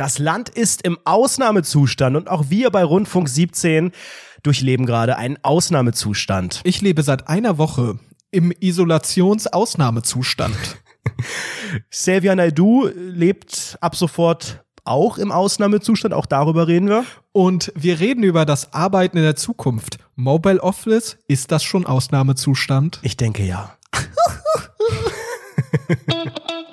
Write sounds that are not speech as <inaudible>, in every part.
Das Land ist im Ausnahmezustand und auch wir bei Rundfunk 17 durchleben gerade einen Ausnahmezustand. Ich lebe seit einer Woche im Isolationsausnahmezustand. <laughs> Xavier Naidu lebt ab sofort auch im Ausnahmezustand, auch darüber reden wir. Und wir reden über das Arbeiten in der Zukunft. Mobile Office, ist das schon Ausnahmezustand? Ich denke ja. <laughs>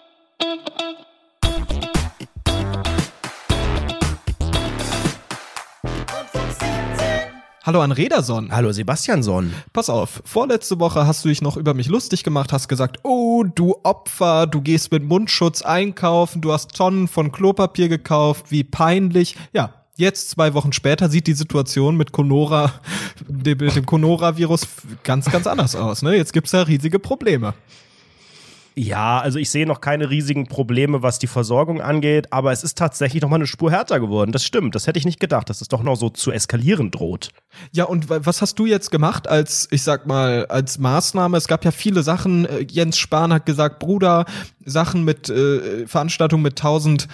Hallo an Rederson. Hallo Sebastianson. Pass auf, vorletzte Woche hast du dich noch über mich lustig gemacht, hast gesagt, oh, du Opfer, du gehst mit Mundschutz einkaufen, du hast Tonnen von Klopapier gekauft, wie peinlich. Ja, Jetzt, zwei Wochen später, sieht die Situation mit Conora, <laughs> dem, dem Conora-Virus ganz, ganz anders aus. Ne? Jetzt gibt's da riesige Probleme. Ja, also ich sehe noch keine riesigen Probleme, was die Versorgung angeht, aber es ist tatsächlich noch mal eine Spur härter geworden. Das stimmt, das hätte ich nicht gedacht, dass es doch noch so zu eskalieren droht. Ja, und was hast du jetzt gemacht als, ich sag mal, als Maßnahme? Es gab ja viele Sachen. Äh, Jens Spahn hat gesagt, Bruder, Sachen mit äh, Veranstaltungen mit tausend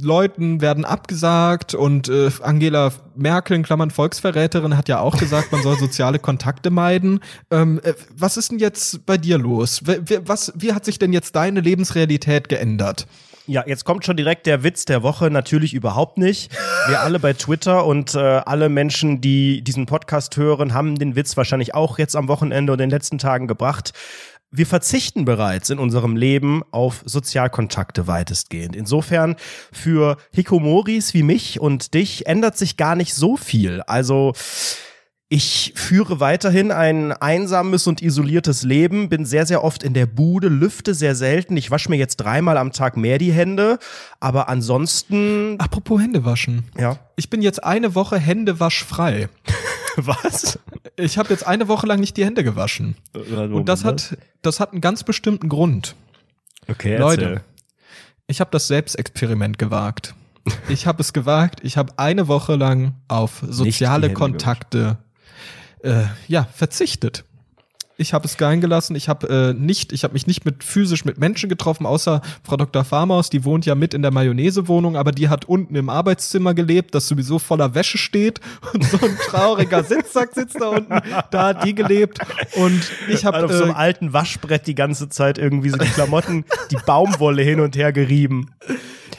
Leuten werden abgesagt und äh, Angela Merkel, in Klammern Volksverräterin, hat ja auch gesagt, man soll soziale Kontakte meiden. Ähm, äh, was ist denn jetzt bei dir los? Was, wie hat sich denn jetzt deine Lebensrealität geändert? Ja, jetzt kommt schon direkt der Witz der Woche. Natürlich überhaupt nicht. Wir alle bei Twitter und äh, alle Menschen, die diesen Podcast hören, haben den Witz wahrscheinlich auch jetzt am Wochenende und in den letzten Tagen gebracht wir verzichten bereits in unserem Leben auf Sozialkontakte weitestgehend. Insofern für Hikomoris wie mich und dich ändert sich gar nicht so viel. Also ich führe weiterhin ein einsames und isoliertes Leben, bin sehr, sehr oft in der Bude, lüfte sehr selten. Ich wasche mir jetzt dreimal am Tag mehr die Hände, aber ansonsten. Apropos Hände waschen. Ja. Ich bin jetzt eine Woche händewaschfrei. <laughs> Was? Ich habe jetzt eine Woche lang nicht die Hände gewaschen. Und das hat, das hat einen ganz bestimmten Grund. Okay, Leute, erzähl. ich habe das Selbstexperiment gewagt. Ich habe es gewagt. Ich habe eine Woche lang auf soziale Kontakte äh, ja verzichtet. Ich habe es gehen gelassen. Ich habe äh, nicht, ich habe mich nicht mit physisch mit Menschen getroffen, außer Frau Dr. Farmaus, die wohnt ja mit in der Mayonnaise-Wohnung, aber die hat unten im Arbeitszimmer gelebt, das sowieso voller Wäsche steht <laughs> und so ein trauriger Sitzsack sitzt da unten. Da hat die gelebt und ich habe Hat auf so einem alten Waschbrett die ganze Zeit irgendwie so die Klamotten, die Baumwolle hin und her gerieben.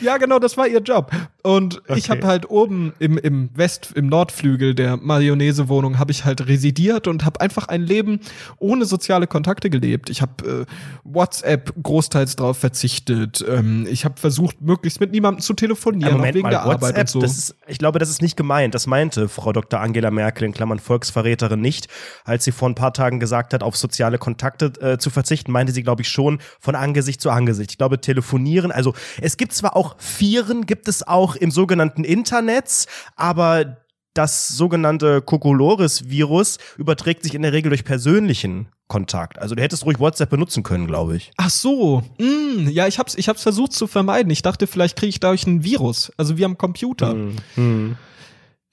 Ja, genau, das war ihr Job. Und ich Okay. habe halt oben im, im West, im Nordflügel der Mayonnaise-Wohnung habe ich halt residiert und habe einfach ein Leben ohne soziale Kontakte gelebt. Ich habe äh, WhatsApp großteils drauf verzichtet. Ähm, ich habe versucht, möglichst mit niemandem zu telefonieren, Ja, Moment wegen mal, der Arbeit WhatsApp, und so. das ist, ich glaube, das ist nicht gemeint. Das meinte Frau Dr. Angela Merkel in Klammern Volksverräterin nicht, als sie vor ein paar Tagen gesagt hat, auf soziale Kontakte äh, zu verzichten, meinte sie, glaube ich, schon von Angesicht zu Angesicht. Ich glaube, telefonieren, also es gibt zwar auch Vieren, gibt es auch im sogenannten Internets, aber das sogenannte Kokolores-Virus überträgt sich in der Regel durch persönlichen Kontakt. Also du hättest ruhig WhatsApp benutzen können, glaube ich. Ach so, mm, ja, ich hab's, ich hab's versucht zu vermeiden. Ich dachte, vielleicht kriege ich dadurch ein Virus, also wie am Computer. Hm.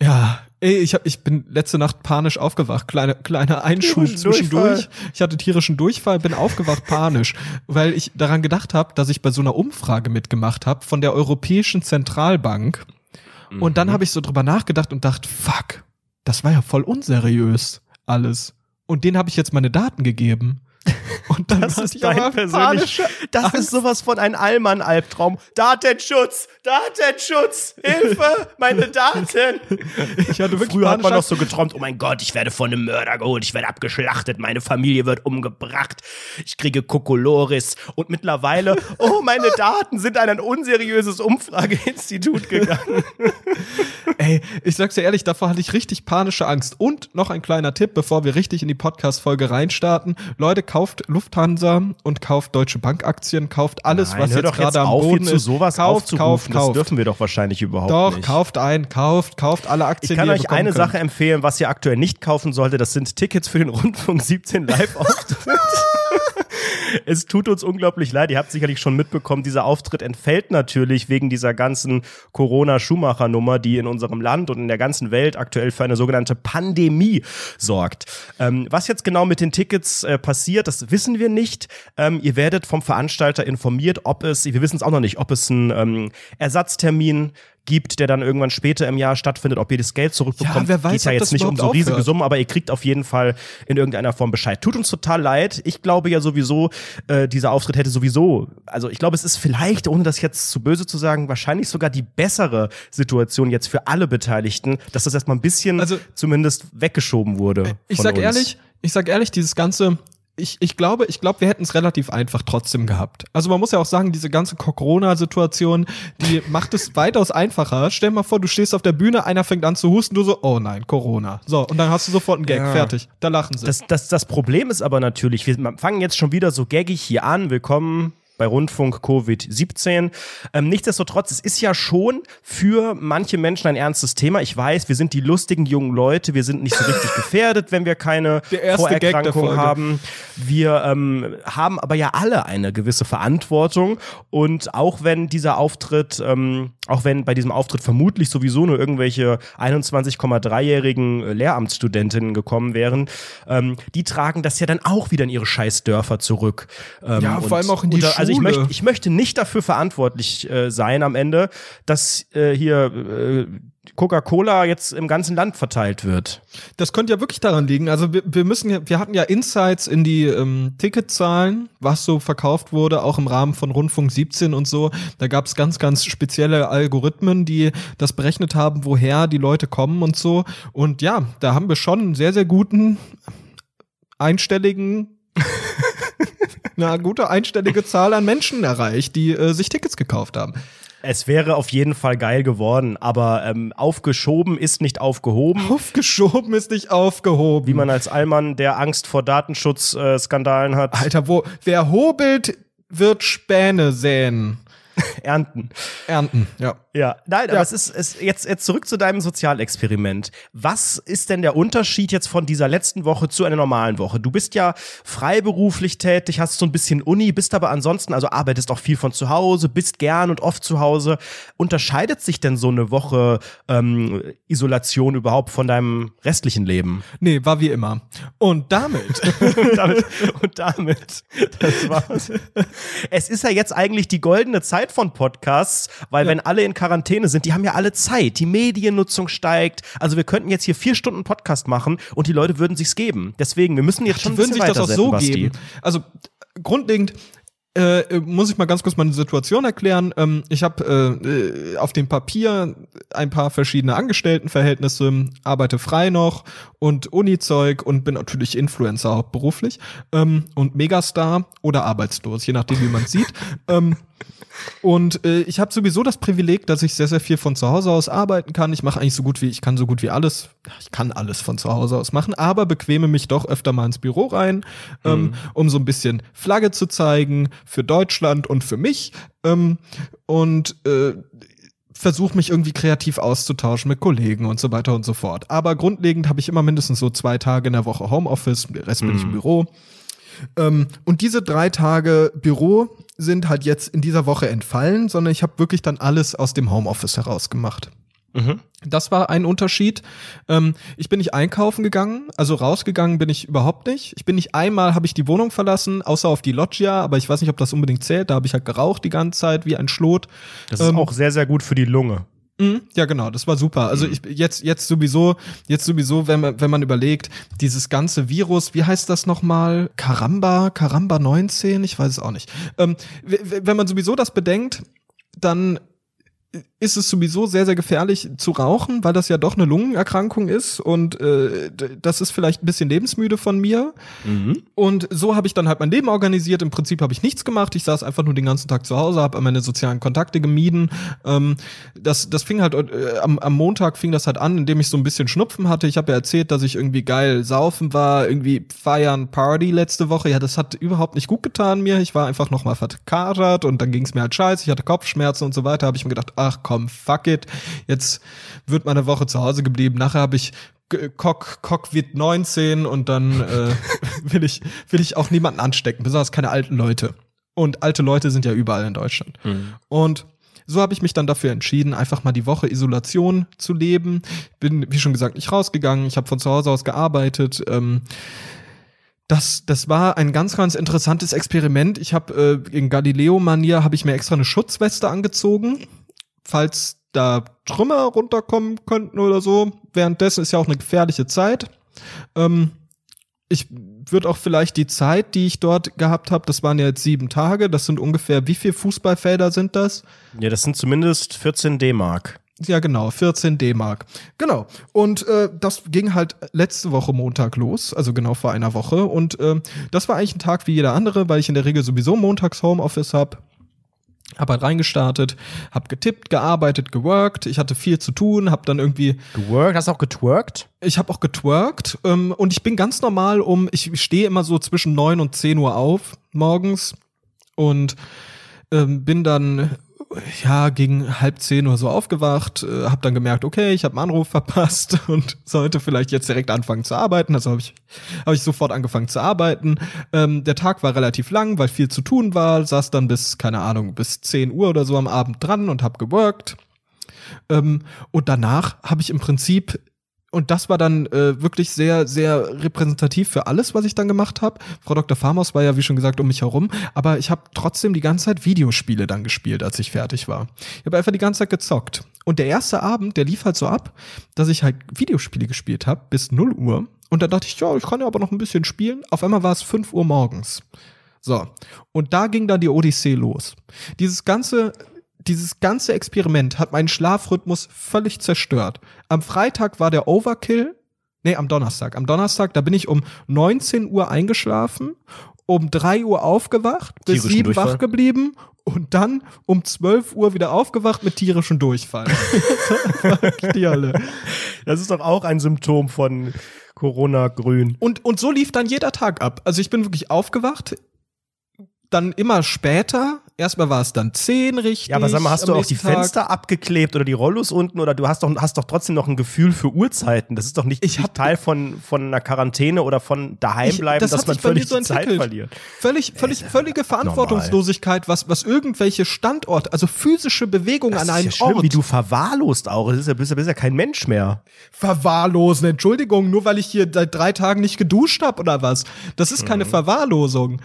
Ja, ey, ich, hab, ich bin letzte Nacht panisch aufgewacht. Kleine, kleiner Einschub Tierischen zwischendurch. Durchfall. Ich hatte tierischen Durchfall, bin aufgewacht panisch, <laughs> weil ich daran gedacht habe, dass ich bei so einer Umfrage mitgemacht habe von der Europäischen Zentralbank. Und Mhm. dann habe ich so drüber nachgedacht und dachte, fuck, das war ja voll unseriös alles. Und denen habe ich jetzt meine Daten gegeben. <laughs> Und dann Das ist dein persönlich. panische Das Angst. ist sowas von ein Allmann-Albtraum. Datenschutz! Datenschutz! Hilfe! Meine Daten! <laughs> Ich hatte wirklich Früher hat man noch so geträumt, oh mein Gott, ich werde von einem Mörder geholt, ich werde abgeschlachtet, meine Familie wird umgebracht, ich kriege Kokolores und mittlerweile, <laughs> oh, meine Daten sind an ein unseriöses Umfrageinstitut gegangen. Ey, ich sag's dir ehrlich, davor hatte ich richtig panische Angst. Und noch ein kleiner Tipp, bevor wir richtig in die Podcast-Folge reinstarten. Leute, kauft Lufthansa und kauft Deutsche Bank-Aktien, kauft alles, was hör jetzt doch gerade am auf, Boden ist. sowas kauft, aufzurufen. kauft, Das kauft. dürfen wir doch wahrscheinlich überhaupt Doch, nicht. kauft ein, kauft, kauft alle Aktien, Ich kann euch eine könnt. Sache empfehlen, was ihr aktuell nicht kaufen solltet. Das sind Tickets für den Rundfunk 17 Live-Auftritt. <laughs> es tut uns unglaublich leid. Ihr habt sicherlich schon mitbekommen, dieser Auftritt entfällt natürlich wegen dieser ganzen Corona-Schumacher-Nummer, die in unserem Land und in der ganzen Welt aktuell für eine sogenannte Pandemie sorgt. Ähm, was jetzt genau mit den Tickets äh, passiert, das wissen wir nicht. Ähm, ihr werdet vom Veranstalter informiert, ob es, wir wissen es auch noch nicht, ob es einen ähm, Ersatztermin gibt, der dann irgendwann später im Jahr stattfindet, ob ihr das Geld zurückbekommt. Ja, wer weiß, Geht ja jetzt nicht um so riesige aufhört. Summen, aber ihr kriegt auf jeden Fall in irgendeiner Form Bescheid. Tut uns total leid. Ich glaube ja sowieso, äh, dieser Auftritt hätte sowieso, also ich glaube, es ist vielleicht, ohne das jetzt zu böse zu sagen, wahrscheinlich sogar die bessere Situation jetzt für alle Beteiligten, dass das erstmal ein bisschen Also- zumindest weggeschoben wurde. Ich sag uns. ehrlich, ich sag ehrlich, dieses ganze ich, ich glaube, ich glaube, wir hätten es relativ einfach trotzdem gehabt. Also man muss ja auch sagen, diese ganze Corona-Situation, die <laughs> macht es weitaus einfacher. Stell dir mal vor, du stehst auf der Bühne, einer fängt an zu husten, du so, oh nein, Corona. So, und dann hast du sofort einen Gag, Ja. fertig. Da lachen sie. Das, das, das Problem ist aber natürlich, wir fangen jetzt schon wieder so gaggig hier an. Willkommen bei Rundfunk Covid-17. Ähm, nichtsdestotrotz, es ist ja schon für manche Menschen ein ernstes Thema. Ich weiß, wir sind die lustigen jungen Leute, wir sind nicht so richtig gefährdet, wenn wir keine <laughs> Vorerkrankung haben. Wir ähm, haben aber ja alle eine gewisse Verantwortung und auch wenn dieser Auftritt, ähm, auch wenn bei diesem Auftritt vermutlich sowieso nur irgendwelche 21,3-jährigen äh, Lehramtsstudentinnen gekommen wären, ähm, die tragen das ja dann auch wieder in ihre Scheißdörfer zurück. Ähm, Ja, vor allem auch in die und da- Also ich möchte, ich möchte nicht dafür verantwortlich äh, sein am Ende, dass äh, hier äh, Coca-Cola jetzt im ganzen Land verteilt wird. Das könnte ja wirklich daran liegen. Also wir, wir müssen ja, wir hatten ja Insights in die ähm, Ticketzahlen, was so verkauft wurde, auch im Rahmen von Rundfunk 17 und so. Da gab es ganz, ganz spezielle Algorithmen, die das berechnet haben, woher die Leute kommen und so. Und ja, da haben wir schon einen sehr, sehr guten einstelligen eine gute einstellige Zahl an Menschen erreicht, die äh, sich Tickets gekauft haben. Es wäre auf jeden Fall geil geworden, aber ähm, aufgeschoben ist nicht aufgehoben. Aufgeschoben ist nicht aufgehoben. Wie man als Allmann, der Angst vor Datenschutzskandalen äh, Skandalen hat, Alter, wo wer hobelt, wird Späne säen. <laughs> ernten. Ernten, ja. Ja, nein, aber Ja. es ist, es jetzt, jetzt zurück zu deinem Sozialexperiment. Was ist denn der Unterschied jetzt von dieser letzten Woche zu einer normalen Woche? Du bist ja freiberuflich tätig, hast so ein bisschen Uni, bist aber ansonsten, also arbeitest auch viel von zu Hause, bist gern und oft zu Hause. Unterscheidet sich denn so eine Woche ähm, Isolation überhaupt von deinem restlichen Leben? Nee, war wie immer. Und damit, und <laughs> damit, und damit, das war's. Es ist ja jetzt eigentlich die goldene Zeit von Podcasts, weil wenn alle in Quarantäne sind, die haben ja alle Zeit, die Mediennutzung steigt. Also wir könnten jetzt hier vier Stunden Podcast machen und die Leute würden sich's geben. Deswegen, wir müssen jetzt schon die ein würden sich das auch so Basti. geben. Also grundlegend äh, muss ich mal ganz kurz meine Situation erklären. Ähm, ich habe äh, auf dem Papier ein paar verschiedene Angestelltenverhältnisse, arbeite frei noch und Uni-Zeug und bin natürlich Influencer hauptberuflich ähm, und Megastar oder arbeitslos, je nachdem, wie man sieht. ähm, und äh, ich habe sowieso das Privileg, dass ich sehr, sehr viel von zu Hause aus arbeiten kann. Ich mache eigentlich so gut wie, ich kann so gut wie alles, ich kann alles von zu Hause aus machen, aber bequeme mich doch öfter mal ins Büro rein, ähm, um so ein bisschen Flagge zu zeigen für Deutschland und für mich. Ähm, und äh, versuche mich irgendwie kreativ auszutauschen mit Kollegen und so weiter und so fort. Aber grundlegend habe ich immer mindestens so zwei Tage in der Woche Homeoffice, der Rest bin ich im Büro. Ähm, und diese drei Tage Büro sind halt jetzt in dieser Woche entfallen, sondern ich habe wirklich dann alles aus dem Homeoffice heraus gemacht. Mhm. Das war ein Unterschied. Ähm, ich bin nicht einkaufen gegangen, also rausgegangen bin ich überhaupt nicht. Ich bin nicht einmal, habe ich die Wohnung verlassen, außer auf die Loggia, aber ich weiß nicht, ob das unbedingt zählt. Da habe ich halt geraucht die ganze Zeit wie ein Schlot. Das ist Ähm, auch sehr, sehr gut für die Lunge. Mhm, Ja, genau, das war super. Also ich jetzt jetzt sowieso, jetzt sowieso, wenn man wenn man überlegt, dieses ganze Virus, wie heißt das nochmal? Karamba, Karamba 19, ich weiß es auch nicht. Ähm, wenn man sowieso das bedenkt, dann ist es sowieso sehr, sehr gefährlich zu rauchen, weil das ja doch eine Lungenerkrankung ist und äh, das ist vielleicht ein bisschen lebensmüde von mir. Mhm. Und so habe ich dann halt mein Leben organisiert. Im Prinzip habe ich nichts gemacht. Ich saß einfach nur den ganzen Tag zu Hause, habe meine sozialen Kontakte gemieden. Ähm, das, das fing halt äh, am, am Montag fing das halt an, indem ich so ein bisschen Schnupfen hatte. Ich habe ja erzählt, dass ich irgendwie geil saufen war, irgendwie feiern, Party letzte Woche. Ja, das hat überhaupt nicht gut getan mir. Ich war einfach noch mal verkatert und dann ging es mir halt scheiße. Ich hatte Kopfschmerzen und so weiter. Habe ich mir gedacht, ach komm, fuck it. Jetzt wird meine Woche zu Hause geblieben. Nachher habe ich Cock, Cock wird 19 und dann äh, <laughs> will ich will ich auch niemanden anstecken, besonders keine alten Leute. Und alte Leute sind ja überall in Deutschland. Mhm. Und so habe ich mich dann dafür entschieden, einfach mal die Woche Isolation zu leben. Bin, wie schon gesagt, nicht rausgegangen. Ich habe von zu Hause aus gearbeitet. Ähm, das, das war ein ganz, ganz interessantes Experiment. Ich habe äh, in Galileo-Manier habe ich mir extra eine Schutzweste angezogen, falls da Trümmer runterkommen könnten oder so. Währenddessen ist ja auch eine gefährliche Zeit. Ähm, ich würde auch vielleicht die Zeit, die ich dort gehabt habe, das waren ja jetzt sieben Tage, das sind ungefähr, wie viele Fußballfelder sind das? Ja, das sind zumindest 14 D-Mark. Ja, genau, 14 D-Mark. Genau. Und äh, das ging halt letzte Woche Montag los, also genau vor einer Woche. Und äh, das war eigentlich ein Tag wie jeder andere, weil ich in der Regel sowieso montags Homeoffice habe. Hab halt reingestartet, hab getippt, gearbeitet, geworkt. Ich hatte viel zu tun, hab dann irgendwie. Geworkt? Hast du auch getwerkt? Ich habe auch getwerkt ähm, und ich bin ganz normal um. Ich stehe immer so zwischen neun und zehn Uhr auf morgens und ähm, bin dann ja, gegen halb zehn oder so aufgewacht, äh, habe dann gemerkt, okay, ich habe einen Anruf verpasst <laughs> und sollte vielleicht jetzt direkt anfangen zu arbeiten. Also habe ich, hab ich sofort angefangen zu arbeiten. Ähm, der Tag war relativ lang, weil viel zu tun war, saß dann bis, keine Ahnung, bis zehn Uhr oder so am Abend dran und habe geworkt. Ähm, und danach habe ich im Prinzip und das war dann äh, wirklich sehr, sehr repräsentativ für alles, was ich dann gemacht habe. Frau Dr. Farmers war ja, wie schon gesagt, um mich herum, aber ich habe trotzdem die ganze Zeit Videospiele dann gespielt, als ich fertig war. Ich habe einfach die ganze Zeit gezockt. Und der erste Abend, der lief halt so ab, dass ich halt Videospiele gespielt habe bis 0 Uhr. Und dann dachte ich, ja, ich kann ja aber noch ein bisschen spielen. Auf einmal war es 5 Uhr morgens. So. Und da ging dann die Odyssee los. Dieses ganze dieses ganze Experiment hat meinen Schlafrhythmus völlig zerstört. Am Freitag war der Overkill. Nee, am Donnerstag. Am Donnerstag, da bin ich um 19 Uhr eingeschlafen, um 3 Uhr aufgewacht, bis 7 wach geblieben und dann um 12 Uhr wieder aufgewacht mit tierischem Durchfall. <laughs> Das ist doch auch ein Symptom von Corona-Grün. Und, und so lief dann jeder Tag ab. Also ich bin wirklich aufgewacht, dann immer später, Erstmal war es dann 10 richtig. Ja, aber sag mal, hast du auch die Tag. Fenster abgeklebt oder die Rollos unten oder du hast doch, hast doch trotzdem noch ein Gefühl für Uhrzeiten. Das ist doch nicht, ich nicht Teil von, von einer Quarantäne oder von daheim bleiben, das dass man völlig so Zeit verliert. Völlig, völlig, völlige Verantwortungslosigkeit, was, was irgendwelche Standorte, also physische Bewegungen an einem ist ja schlimm, Ort. wie du verwahrlost auch. Das ist ja, bist ja, bist ja kein Mensch mehr. Verwahrlosen, Entschuldigung, nur weil ich hier seit drei Tagen nicht geduscht habe oder was. Das ist keine mhm. Verwahrlosung.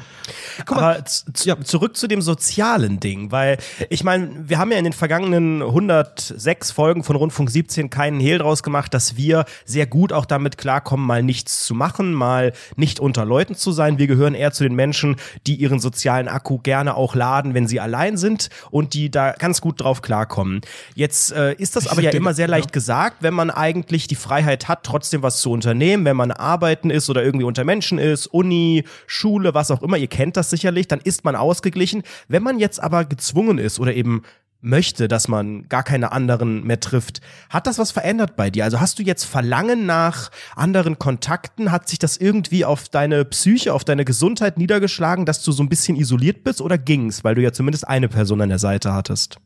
Guck aber ja. zurück zu dem sozialen sozialen Ding, weil ich meine, wir haben ja in den vergangenen 106 Folgen von Rundfunk 17 keinen Hehl draus gemacht, dass wir sehr gut auch damit klarkommen, mal nichts zu machen, mal nicht unter Leuten zu sein. Wir gehören eher zu den Menschen, die ihren sozialen Akku gerne auch laden, wenn sie allein sind und die da ganz gut drauf klarkommen. Jetzt äh, ist das aber ja immer sehr leicht gesagt, wenn man eigentlich die Freiheit hat, trotzdem was zu unternehmen, wenn man arbeiten ist oder irgendwie unter Menschen ist, Uni, Schule, was auch immer, ihr kennt das sicherlich, dann ist man ausgeglichen. Wenn man jetzt aber gezwungen ist oder eben möchte, dass man gar keine anderen mehr trifft. Hat das was verändert bei dir? Also hast du jetzt Verlangen nach anderen Kontakten? Hat sich das irgendwie auf deine Psyche, auf deine Gesundheit niedergeschlagen, dass du so ein bisschen isoliert bist oder ging's, weil du ja zumindest eine Person an der Seite hattest?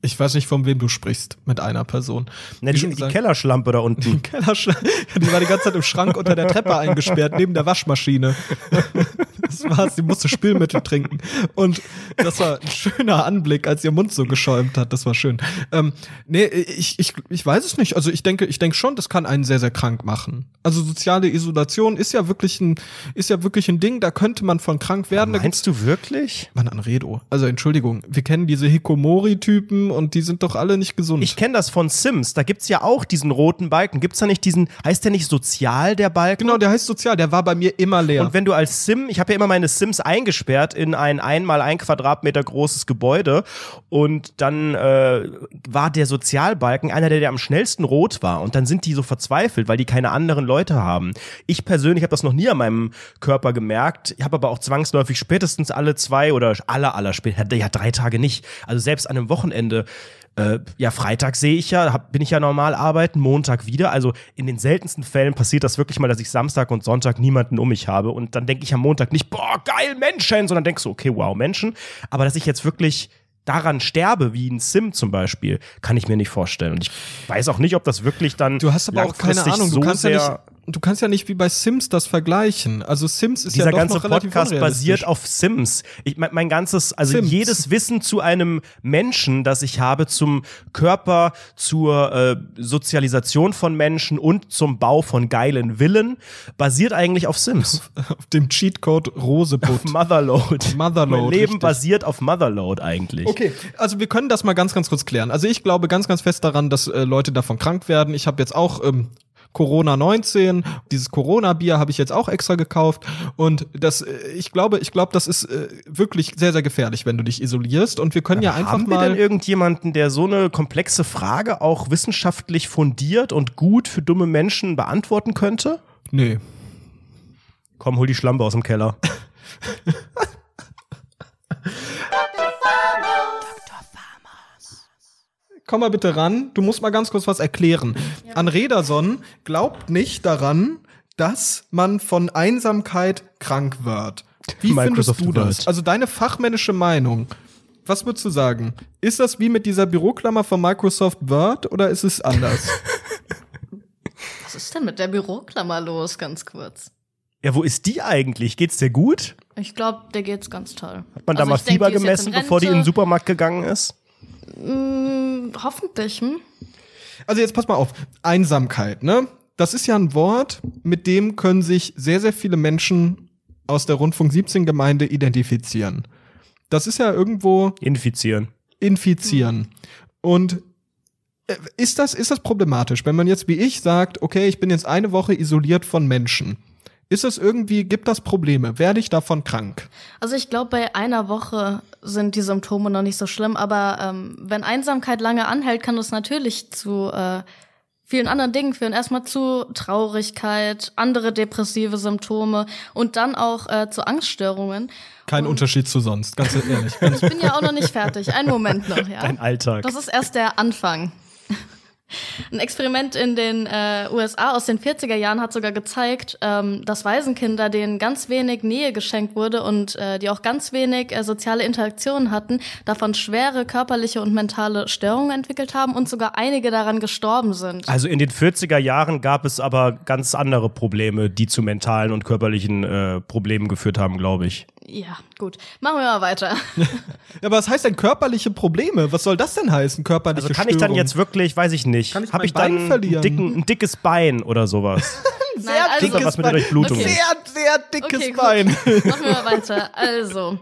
Ich weiß nicht, von wem du sprichst mit einer Person. Na, die, die Kellerschlampe da unten. <laughs> Die Kellerschlampe, <laughs> die war die ganze Zeit im Schrank unter der Treppe eingesperrt, neben der Waschmaschine. <laughs> Das war's, sie musste Spülmittel trinken. Und das war ein schöner Anblick, als ihr Mund so geschäumt hat. Das war schön. Ähm, nee, ich, ich, ich weiß es nicht. Also ich denke, ich denke schon, das kann einen sehr, sehr krank machen. Also soziale Isolation ist ja wirklich ein, ist ja wirklich ein Ding, da könnte man von krank werden. Meinst du wirklich? Mann, Anredo. Also Entschuldigung, wir kennen diese Hikomori-Typen und die sind doch alle nicht gesund. Ich kenne das von Sims. Da gibt's ja auch diesen roten Balken. Gibt's da nicht diesen, heißt der nicht sozial, der Balken? Genau, der heißt sozial. Der war bei mir immer leer. Und wenn du als Sim, ich habe ja immer meine Sims eingesperrt in ein einmal ein Quadratmeter großes Gebäude und dann äh, war der Sozialbalken einer, der, der am schnellsten rot war und dann sind die so verzweifelt, weil die keine anderen Leute haben. Ich persönlich habe das noch nie an meinem Körper gemerkt. Ich habe aber auch zwangsläufig spätestens alle zwei oder alle aller später, ja drei Tage nicht. Also selbst an einem Wochenende äh, ja, Freitag sehe ich ja, hab, bin ich ja normal arbeiten, Montag wieder. Also in den seltensten Fällen passiert das wirklich mal, dass ich Samstag und Sonntag niemanden um mich habe. Und dann denke ich am Montag nicht, boah, geil, Menschen, sondern denkst so, okay, wow, Menschen. Aber dass ich jetzt wirklich daran sterbe, wie ein Sim zum Beispiel, kann ich mir nicht vorstellen. Und ich weiß auch nicht, ob das wirklich dann. Du hast aber auch keine Ahnung, du so kannst ja nicht du kannst ja nicht wie bei Sims das vergleichen. Also Sims ist dieser ja doch ganze noch relativ Podcast basiert auf Sims. Ich mein, mein ganzes, also Sims. jedes Wissen zu einem Menschen, das ich habe, zum Körper, zur äh, Sozialisation von Menschen und zum Bau von geilen Villen, basiert eigentlich auf Sims. <laughs> auf dem Cheatcode Rosebud. <laughs> Motherload. Motherload, Mein Leben richtig. basiert auf Motherload eigentlich. Okay, also wir können das mal ganz, ganz kurz klären. Also ich glaube ganz, ganz fest daran, dass äh, Leute davon krank werden. Ich habe jetzt auch ähm, Corona 19, dieses Corona Bier habe ich jetzt auch extra gekauft und das äh, ich glaube, ich glaube, das ist äh, wirklich sehr sehr gefährlich, wenn du dich isolierst und wir können ja einfach Haben wir mal denn irgendjemanden, der so eine komplexe Frage auch wissenschaftlich fundiert und gut für dumme Menschen beantworten könnte? Nee. Komm, hol die Schlampe aus dem Keller. <laughs> Komm mal bitte ran, du musst mal ganz kurz was erklären. An Rederson glaubt nicht daran, dass man von Einsamkeit krank wird. Wie Microsoft findest du das? Word. Also deine fachmännische Meinung. Was würdest du sagen? Ist das wie mit dieser Büroklammer von Microsoft Word oder ist es anders? <laughs> Was ist denn mit der Büroklammer los, ganz kurz? Ja, wo ist die eigentlich? Geht's dir gut? Ich glaube, der geht's ganz toll. Hat man da Also mal ich denk, Fieber gemessen, bevor die in den. Supermarkt gegangen ist? Mm, hoffentlich, hm? also jetzt pass mal auf. Einsamkeit, ne? Das ist ja ein Wort, mit dem können sich sehr, sehr viele Menschen aus der Rundfunk 17 Gemeinde identifizieren. Das ist ja irgendwo Infizieren. infizieren. Und äh, ist das, ist das problematisch, wenn man jetzt wie ich sagt, okay, ich bin jetzt eine Woche isoliert von Menschen? Ist das irgendwie, gibt das Probleme? Werde ich davon krank? Also ich glaube, bei einer Woche sind die Symptome noch nicht so schlimm, aber ähm, wenn Einsamkeit lange anhält, kann das natürlich zu äh, vielen anderen Dingen führen. Erstmal zu Traurigkeit, andere depressive Symptome und dann auch äh, zu Angststörungen. Kein Unterschied zu sonst, ganz ehrlich. <laughs> Ich bin ja auch noch nicht fertig. Einen Moment noch, ja. Dein Alltag. Das ist erst der Anfang. <laughs> Ein Experiment in den äh, USA aus den 40er Jahren hat sogar gezeigt, ähm, dass Waisenkinder, denen ganz wenig Nähe geschenkt wurde und äh, die auch ganz wenig äh, soziale Interaktionen hatten, davon schwere körperliche und mentale Störungen entwickelt haben und sogar einige daran gestorben sind. Also in den 40er Jahren gab es aber ganz andere Probleme, die zu mentalen und körperlichen äh, Problemen geführt haben, glaube ich. Ja, gut. Machen wir mal weiter. <laughs> Ja, aber was heißt denn körperliche Probleme? Was soll das denn heißen, körperliche Also kann ich dann Störung? jetzt wirklich, weiß ich nicht, Kann ich habe mein ich dann Bein verlieren? einen dicken, ein dickes Bein oder sowas? <laughs> Nein, also, dickes was mit der Durchblutung Okay. ist. Sehr, sehr dickes Okay, gut. Bein. Machen wir mal weiter. <laughs> Also.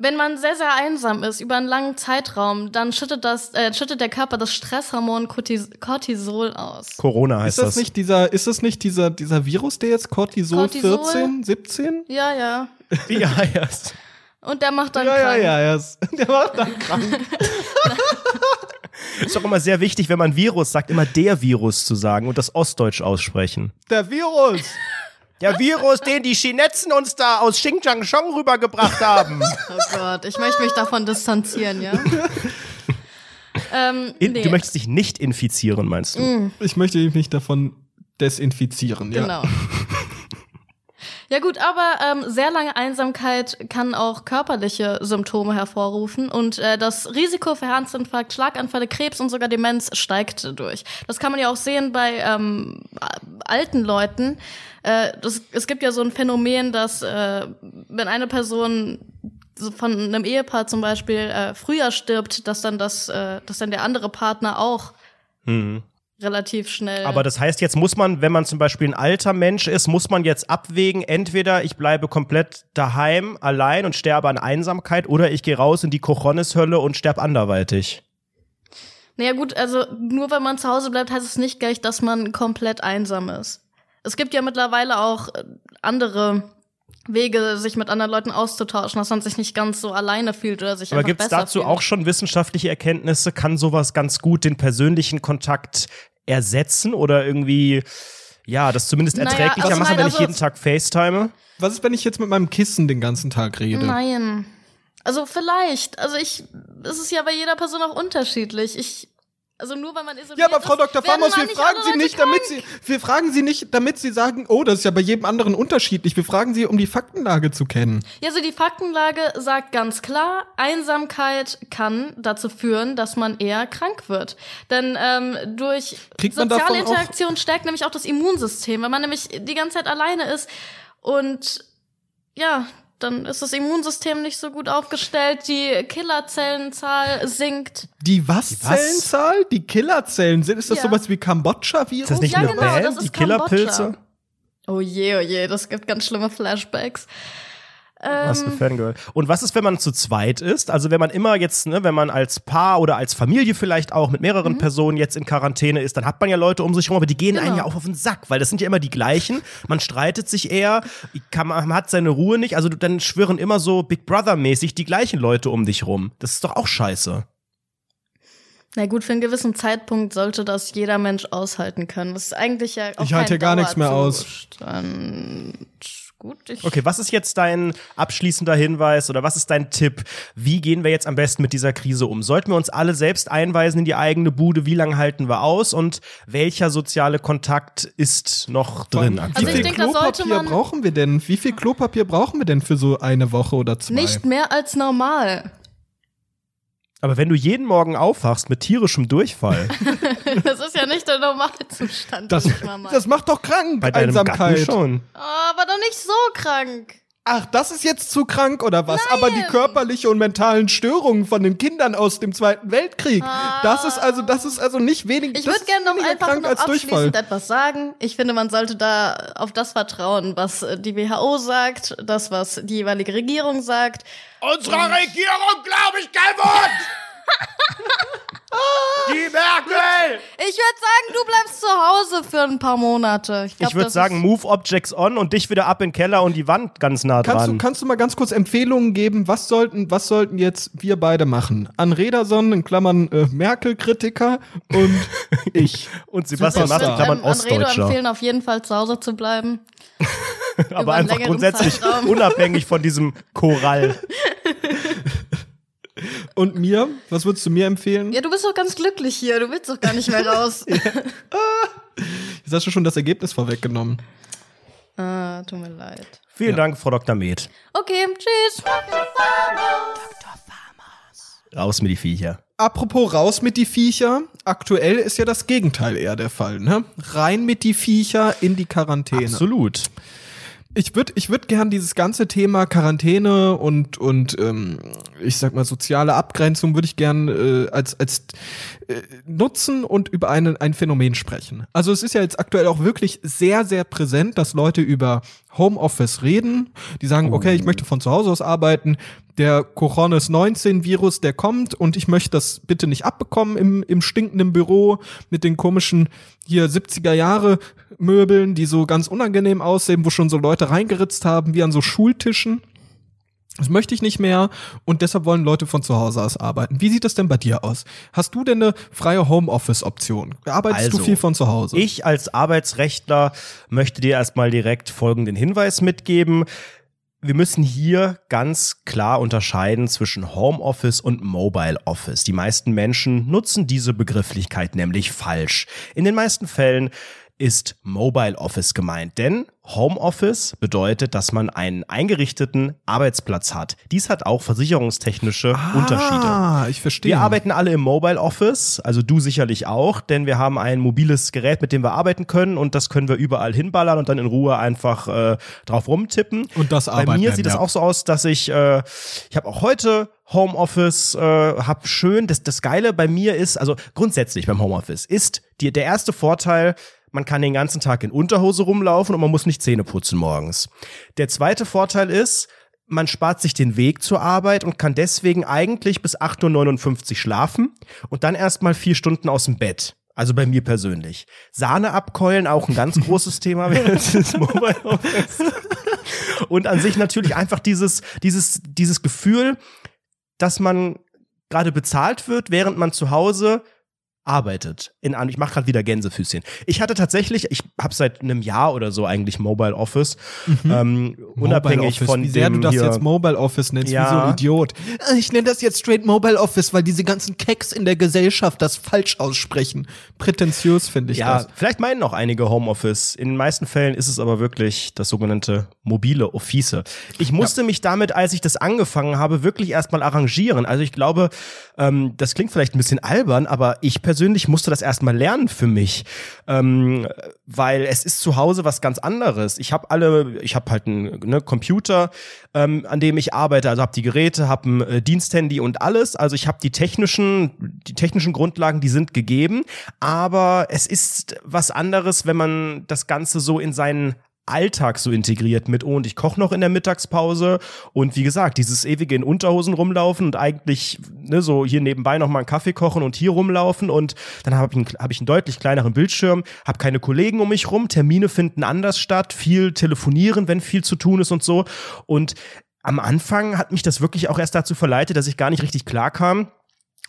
Wenn man sehr, sehr einsam ist über einen langen Zeitraum, dann schüttet, das, äh, schüttet der Körper das Stresshormon Cortis Cortisol aus. Corona heißt Ist das das. nicht dieser, ist das nicht dieser, dieser Virus, der jetzt Cortisol, Cortisol? 14, 17? Ja, ja. Ja, <laughs> ja. Und der macht dann Ja, ja, krank. ja, ja. <laughs> Der macht dann krank. <laughs> Ist auch immer sehr wichtig, wenn man Virus sagt, immer der Virus zu sagen und das Ostdeutsch aussprechen. Der Virus. Der Virus, den die Chinetzen uns da aus Xinjiang rübergebracht haben. Oh Gott, ich möchte mich davon distanzieren, ja. ähm, In, nee. Du möchtest dich nicht infizieren, meinst du? Ich möchte mich davon desinfizieren, ja. Genau. Ja gut, aber ähm, sehr lange Einsamkeit kann auch körperliche Symptome hervorrufen und äh, das Risiko für Herzinfarkt, Schlaganfälle, Krebs und sogar Demenz steigt durch. Das kann man ja auch sehen bei ähm, alten Leuten. Äh, das, es gibt ja so ein Phänomen, dass äh, wenn eine Person so von einem Ehepaar zum Beispiel äh, früher stirbt, dass dann das, äh, dass dann der andere Partner auch relativ schnell. Aber das heißt, jetzt muss man, wenn man zum Beispiel ein alter Mensch ist, muss man jetzt abwägen, entweder ich bleibe komplett daheim, allein und sterbe an Einsamkeit, oder ich gehe raus in die Kochonis-Hölle und sterbe anderweitig. Naja gut, also nur wenn man zu Hause bleibt, heißt es nicht gleich, dass man komplett einsam ist. Es gibt ja mittlerweile auch äh, andere Wege, sich mit anderen Leuten auszutauschen, dass man sich nicht ganz so alleine fühlt oder sich Aber gibt es dazu fühlt. auch schon wissenschaftliche Erkenntnisse? Kann sowas ganz gut den persönlichen Kontakt ersetzen oder irgendwie, ja, das zumindest Naja, erträglicher also machen, wenn ich also- jeden Tag FaceTime? Was ist, wenn ich jetzt mit meinem Kissen den ganzen Tag rede? Nein. Also vielleicht. Also ich, es ist ja bei jeder Person auch unterschiedlich. Ich, Also nur weil man isoliert Ja, aber Frau ist, Dr. mal wir fragen Sie nicht, damit krank. Sie, wir fragen Sie nicht, damit Sie sagen, oh, das ist ja bei jedem anderen unterschiedlich. Wir fragen Sie, um die Faktenlage zu kennen. Ja, also die Faktenlage sagt ganz klar, Einsamkeit kann dazu führen, dass man eher krank wird. Denn ähm, durch Kriegt soziale Interaktion stärkt nämlich auch das Immunsystem. Wenn man nämlich die ganze Zeit alleine ist und ja, dann ist das Immunsystem nicht so gut aufgestellt, die Killerzellenzahl sinkt. Die was? Die was? Zellenzahl? Die Killerzellen sind? Ist das Ja. sowas wie Kambodscha-Virus? Ist das nicht Ja, eine genau, Band, das ist die Killerpilze? Oh je, oh je, das gibt ganz schlimme Flashbacks. Was Ähm, ein Fangirl. Und was ist, wenn man zu zweit ist? Also wenn man immer jetzt, ne, wenn man als Paar oder als Familie vielleicht auch mit mehreren Personen jetzt in Quarantäne ist, dann hat man ja Leute um sich rum, aber die gehen Genau. einem ja auch auf den Sack, weil das sind ja immer die gleichen. Man streitet sich eher, kann, man hat seine Ruhe nicht. Also dann schwirren immer so Big Brother-mäßig die gleichen Leute um dich rum. Das ist doch auch scheiße. Na gut, für einen gewissen Zeitpunkt sollte das jeder Mensch aushalten können. Das ist eigentlich ja auch Ich halte hier gar nichts mehr aus. Gut, ich Okay, was ist jetzt dein abschließender Hinweis oder was ist dein Tipp? Wie gehen wir jetzt am besten mit dieser Krise um? Sollten wir uns alle selbst einweisen in die eigene Bude? Wie lange halten wir aus? Und welcher soziale Kontakt ist noch drin? Wie Also aktuell? ich viel denke, Klopapier brauchen wir denn? Wie viel Klopapier brauchen wir denn für so eine Woche oder zwei? nicht mehr als normal. Aber wenn du jeden Morgen aufwachst mit tierischem Durchfall, <laughs> Das ist ja nicht der Normalzustand. Das, denke ich mal. das macht doch krank, bei deinem Einsamkeit. Gatten schon. aber doch nicht so krank. Ach, das ist jetzt zu krank oder was? Aber die körperliche und mentalen Störungen von den Kindern aus dem Zweiten Weltkrieg, das ist also, das ist also nicht wenig. Ich würde gerne noch einfach krank noch als Durchfall. abschließend etwas sagen. Ich finde, man sollte da auf das vertrauen, was äh, die WHO sagt, das, was die jeweilige Regierung sagt. Unserer Regierung glaube ich kein Wort! Die Merkel! Ich würde sagen, du bleibst zu Hause für ein paar Monate. Ich, Ich würde sagen, move objects on und dich wieder ab in den Keller und die Wand ganz nah Kannst du, dran. kannst du mal ganz kurz Empfehlungen geben? Was sollten, was sollten jetzt wir beide machen? An Rederson, in Klammern äh, Merkel-Kritiker und <laughs> ich. Und Sebastian macht in Klammern Redo Ostdeutscher. empfehlen, auf jeden Fall zu Hause zu bleiben. <laughs> Aber einfach grundsätzlich Zeitraum. unabhängig von diesem Chorall. <laughs> Und mir? Was würdest du mir empfehlen? Ja, du bist doch ganz glücklich hier. Du willst doch gar nicht mehr raus. <laughs> Jetzt hast du schon das Ergebnis vorweggenommen. ah, tut mir leid. Vielen Dank, Frau Dr. Med. Okay, tschüss. Raus mit die Viecher. Apropos raus mit die Viecher. Aktuell ist ja das Gegenteil eher der Fall, ne? Rein mit die Viecher in die Quarantäne. Absolut. Ich würde ich würd gern dieses ganze Thema Quarantäne und, und ähm, ich sag mal soziale Abgrenzung würde ich gern äh, als, als äh, nutzen und über einen, ein Phänomen sprechen. Also es ist ja jetzt aktuell auch wirklich sehr, sehr präsent, dass Leute über Homeoffice reden. Die sagen, okay, ich möchte von zu Hause aus arbeiten. Der Coronis-19-Virus, der kommt und ich möchte das bitte nicht abbekommen im, im stinkenden Büro mit den komischen hier 70er Jahre Möbeln, die so ganz unangenehm aussehen, wo schon so Leute reingeritzt haben, wie an so Schultischen. Das möchte ich nicht mehr und deshalb wollen Leute von zu Hause aus arbeiten. Wie sieht das denn bei dir aus? Hast du denn eine freie Homeoffice-Option? Arbeitest du Also, viel von zu Hause? Ich als Arbeitsrechtler möchte dir erstmal direkt folgenden Hinweis mitgeben. Wir müssen hier ganz klar unterscheiden zwischen Homeoffice und Mobile Office. Die meisten Menschen nutzen diese Begrifflichkeit nämlich falsch. In den meisten Fällen ist Mobile Office gemeint, denn Homeoffice bedeutet, dass man einen eingerichteten Arbeitsplatz hat. Dies hat auch versicherungstechnische Unterschiede. Ah, ich verstehe. Wir arbeiten alle im Mobile Office, also du sicherlich auch, denn wir haben ein mobiles Gerät, mit dem wir arbeiten können und das können wir überall hinballern und dann in Ruhe einfach äh, drauf rumtippen. Und das Bei Arbeit mir sieht es ja. auch so aus, dass ich, äh, ich habe auch heute Homeoffice, äh, hab schön, das, das Geile bei mir ist, also grundsätzlich beim Homeoffice, ist die, der erste Vorteil, man kann den ganzen Tag in Unterhose rumlaufen und man muss nicht Zähne putzen morgens. Der zweite Vorteil ist, man spart sich den Weg zur Arbeit und kann deswegen eigentlich bis 8.59 Uhr schlafen und dann erstmal vier Stunden aus dem Bett. Also bei mir persönlich. Sahne abkeulen, auch ein ganz großes Thema <laughs> während des Mobile Office. <laughs> Und an sich natürlich einfach dieses, dieses, dieses Gefühl, dass man gerade bezahlt wird, während man zu Hause arbeitet. In, ich mache gerade wieder Gänsefüßchen. Ich hatte tatsächlich, ich habe seit einem Jahr oder so eigentlich Mobile Office, mhm. ähm, unabhängig Office. von wie sehr dem du das hier, jetzt Mobile Office nennst, Ja. wie so ein Idiot. Äh, Ich nenne das jetzt straight Mobile Office, weil diese ganzen Keks in der Gesellschaft das falsch aussprechen. Prätentiös finde ich ja, das. vielleicht meinen auch einige Homeoffice. In den meisten Fällen ist es aber wirklich das sogenannte mobile Office. Ich musste mich damit, als ich das angefangen habe, wirklich erstmal arrangieren. Also ich glaube, ähm, das klingt vielleicht ein bisschen albern, aber ich persönlich musste das erstmal lernen für mich, ähm, weil es ist zu Hause was ganz anderes. Ich habe alle, ich habe halt einen ne, Computer, ähm, an dem ich arbeite, also habe die Geräte, habe ein äh, Diensthandy und alles. Also ich habe die technischen, die technischen Grundlagen, die sind gegeben, aber es ist was anderes, wenn man das Ganze so in seinen Alltag so integriert mit, oh, und ich koche noch in der Mittagspause. Und wie gesagt, dieses ewige in Unterhosen rumlaufen und eigentlich ne, so hier nebenbei noch mal einen Kaffee kochen und hier rumlaufen. Und dann habe ich, hab ich einen deutlich kleineren Bildschirm, habe keine Kollegen um mich rum, Termine finden anders statt, viel telefonieren, wenn viel zu tun ist und so. Und am Anfang hat mich das wirklich auch erst dazu verleitet, dass ich gar nicht richtig klar kam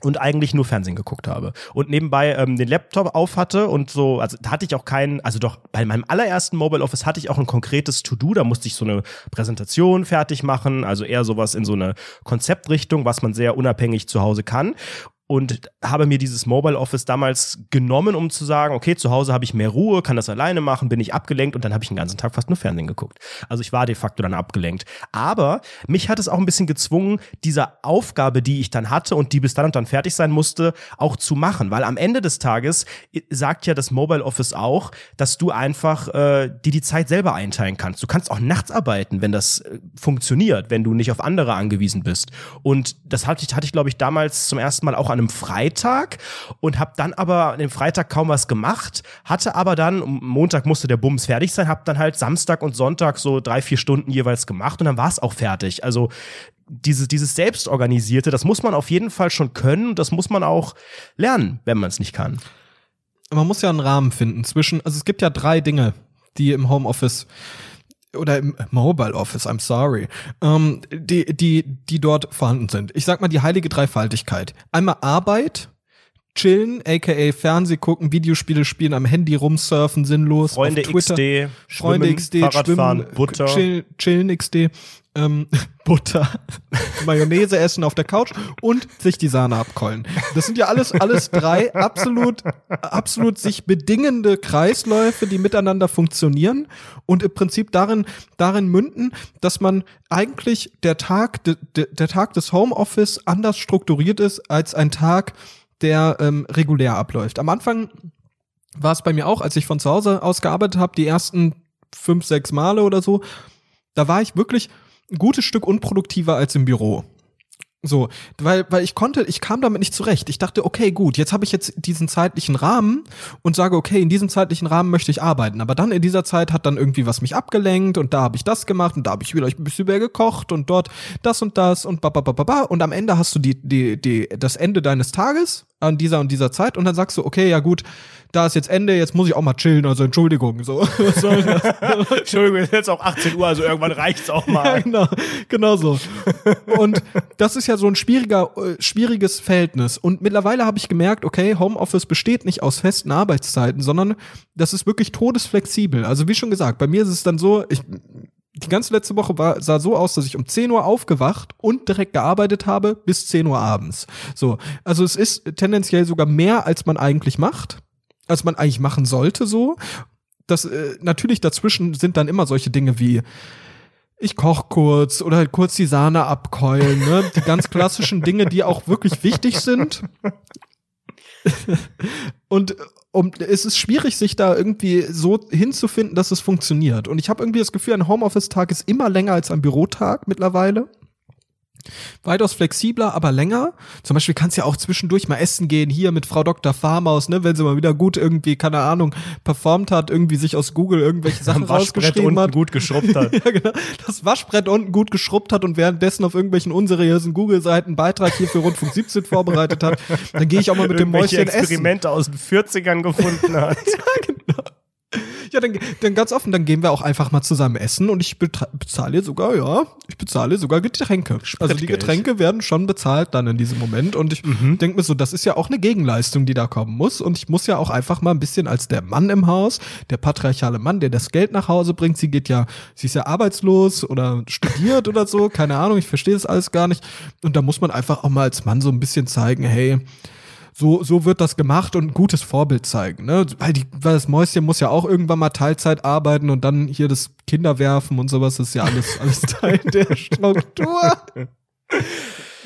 und eigentlich nur Fernsehen geguckt habe. Und nebenbei ähm, den Laptop auf hatte und so, also da hatte ich auch keinen, also doch bei meinem allerersten Mobile Office hatte ich auch ein konkretes To-Do, da musste ich so eine Präsentation fertig machen, also eher sowas in so eine Konzeptrichtung, was man sehr unabhängig zu Hause kann und habe mir dieses Mobile Office damals genommen, um zu sagen, okay, zu Hause habe ich mehr Ruhe, kann das alleine machen, bin ich abgelenkt und dann habe ich den ganzen Tag fast nur Fernsehen geguckt. Also ich war de facto dann abgelenkt. Aber mich hat es auch ein bisschen gezwungen, diese Aufgabe, die ich dann hatte und die bis dann und dann fertig sein musste, auch zu machen. Weil am Ende des Tages äh, sagt ja das Mobile Office auch, dass du einfach äh, dir die Zeit selber einteilen kannst. Du kannst auch nachts arbeiten, wenn das äh, funktioniert, wenn du nicht auf andere angewiesen bist. Und das hatte ich, hatte ich glaube ich, damals zum ersten Mal auch an einem Freitag und habe dann aber an dem Freitag kaum was gemacht, hatte aber dann, Montag musste der Bums fertig sein, habe dann halt Samstag und Sonntag so drei, vier Stunden jeweils gemacht und dann war es auch fertig. Also dieses, dieses Selbstorganisierte, das muss man auf jeden Fall schon können und das muss man auch lernen, wenn man es nicht kann. man muss ja einen Rahmen finden zwischen, also es gibt ja drei Dinge, die im Homeoffice oder im Mobile Office, I'm sorry, ähm, die, die, die dort vorhanden sind. Ich sag mal die heilige Dreifaltigkeit. Einmal Arbeit, chillen, aka Fernseh gucken, Videospiele spielen, am Handy rumsurfen, sinnlos, Freunde auf Twitter. XD, Freunde Schwimmen, XD, Fahrradfahren, Schwimmen, Butter. Chill, chillen XD, ähm, <laughs> Butter, Mayonnaise essen auf der Couch und sich die Sahne abkeulen. Das sind ja alles, alles drei absolut, absolut sich bedingende Kreisläufe, die miteinander funktionieren und im Prinzip darin, darin münden, dass man eigentlich der Tag, de, de, der Tag des Homeoffice anders strukturiert ist als ein Tag, der ähm, regulär abläuft. Am Anfang war es bei mir auch, als ich von zu Hause aus gearbeitet habe, die ersten fünf, sechs Male oder so, da war ich wirklich ein gutes Stück unproduktiver als im Büro. So, weil, weil ich konnte, ich kam damit nicht zurecht. Ich dachte, okay, gut, jetzt habe ich jetzt diesen zeitlichen Rahmen und sage, okay, in diesem zeitlichen Rahmen möchte ich arbeiten. Aber dann in dieser Zeit hat dann irgendwie was mich abgelenkt und da habe ich das gemacht und da habe ich wieder ein bisschen mehr gekocht und dort das und das und ba, ba, ba, ba, ba. Und am Ende hast du die, die, die, das Ende deines Tages an dieser und dieser Zeit und dann sagst du, okay, ja gut, da ist jetzt Ende, jetzt muss ich auch mal chillen, also Entschuldigung, so. <laughs> <laughs> Entschuldigung, es ist jetzt auch 18 Uhr, also irgendwann reicht's auch Ja, mal. genau, genau so. Und das ist ja so ein schwieriger, äh, schwieriges Verhältnis. Und mittlerweile habe ich gemerkt, okay, Homeoffice besteht nicht aus festen Arbeitszeiten, sondern das ist wirklich todesflexibel. Also wie schon gesagt, bei mir ist es dann so, ich, die ganze letzte Woche war, sah so aus, dass ich um 10 Uhr aufgewacht und direkt gearbeitet habe bis 10 Uhr abends. So, also es ist tendenziell sogar mehr, als man eigentlich macht, als man eigentlich machen sollte so. Das äh, natürlich dazwischen sind dann immer solche Dinge wie ich koch kurz oder halt kurz die Sahne abkeulen, ne? Die ganz klassischen Dinge, die auch wirklich wichtig sind. <laughs> Und um, es ist schwierig, sich da irgendwie so hinzufinden, dass es funktioniert. Und ich habe irgendwie das Gefühl, ein Homeoffice-Tag ist immer länger als ein Bürotag mittlerweile. Weitaus flexibler, aber länger. Zum Beispiel kannst du ja auch zwischendurch mal essen gehen, hier mit Frau Dr. Farmaus, ne, wenn sie mal wieder gut irgendwie, keine Ahnung, performt hat, irgendwie sich aus Google irgendwelche Sachen Am Waschbrett rausgeschrieben unten hat. gut geschrubbt hat. <laughs> Ja, genau. Das Waschbrett unten gut geschrubbt hat und währenddessen auf irgendwelchen unseriösen Google-Seiten einen Beitrag hier für Rundfunk 17 vorbereitet hat. Dann gehe ich auch mal mit dem Mäuschen essen. Experimente aus den 40ern gefunden <laughs> hat. Ja, <laughs> dann, dann ganz offen, dann gehen wir auch einfach mal zusammen essen und ich bezahle sogar, ja, ich bezahle sogar Getränke. Also die Getränke werden schon bezahlt dann in diesem Moment und ich mhm. denke mir so, das ist ja auch eine Gegenleistung, die da kommen muss und ich muss ja auch einfach mal ein bisschen als der Mann im Haus, der patriarchale Mann, der das Geld nach Hause bringt, sie geht ja, sie ist ja arbeitslos oder studiert oder so, keine Ahnung, ich verstehe das alles gar nicht und da muss man einfach auch mal als Mann so ein bisschen zeigen, hey, so, so wird das gemacht und ein gutes Vorbild zeigen. Ne? Weil, die, weil das Mäuschen muss ja auch irgendwann mal Teilzeit arbeiten und dann hier das Kinder werfen und sowas ist ja alles, <laughs> alles Teil der Struktur.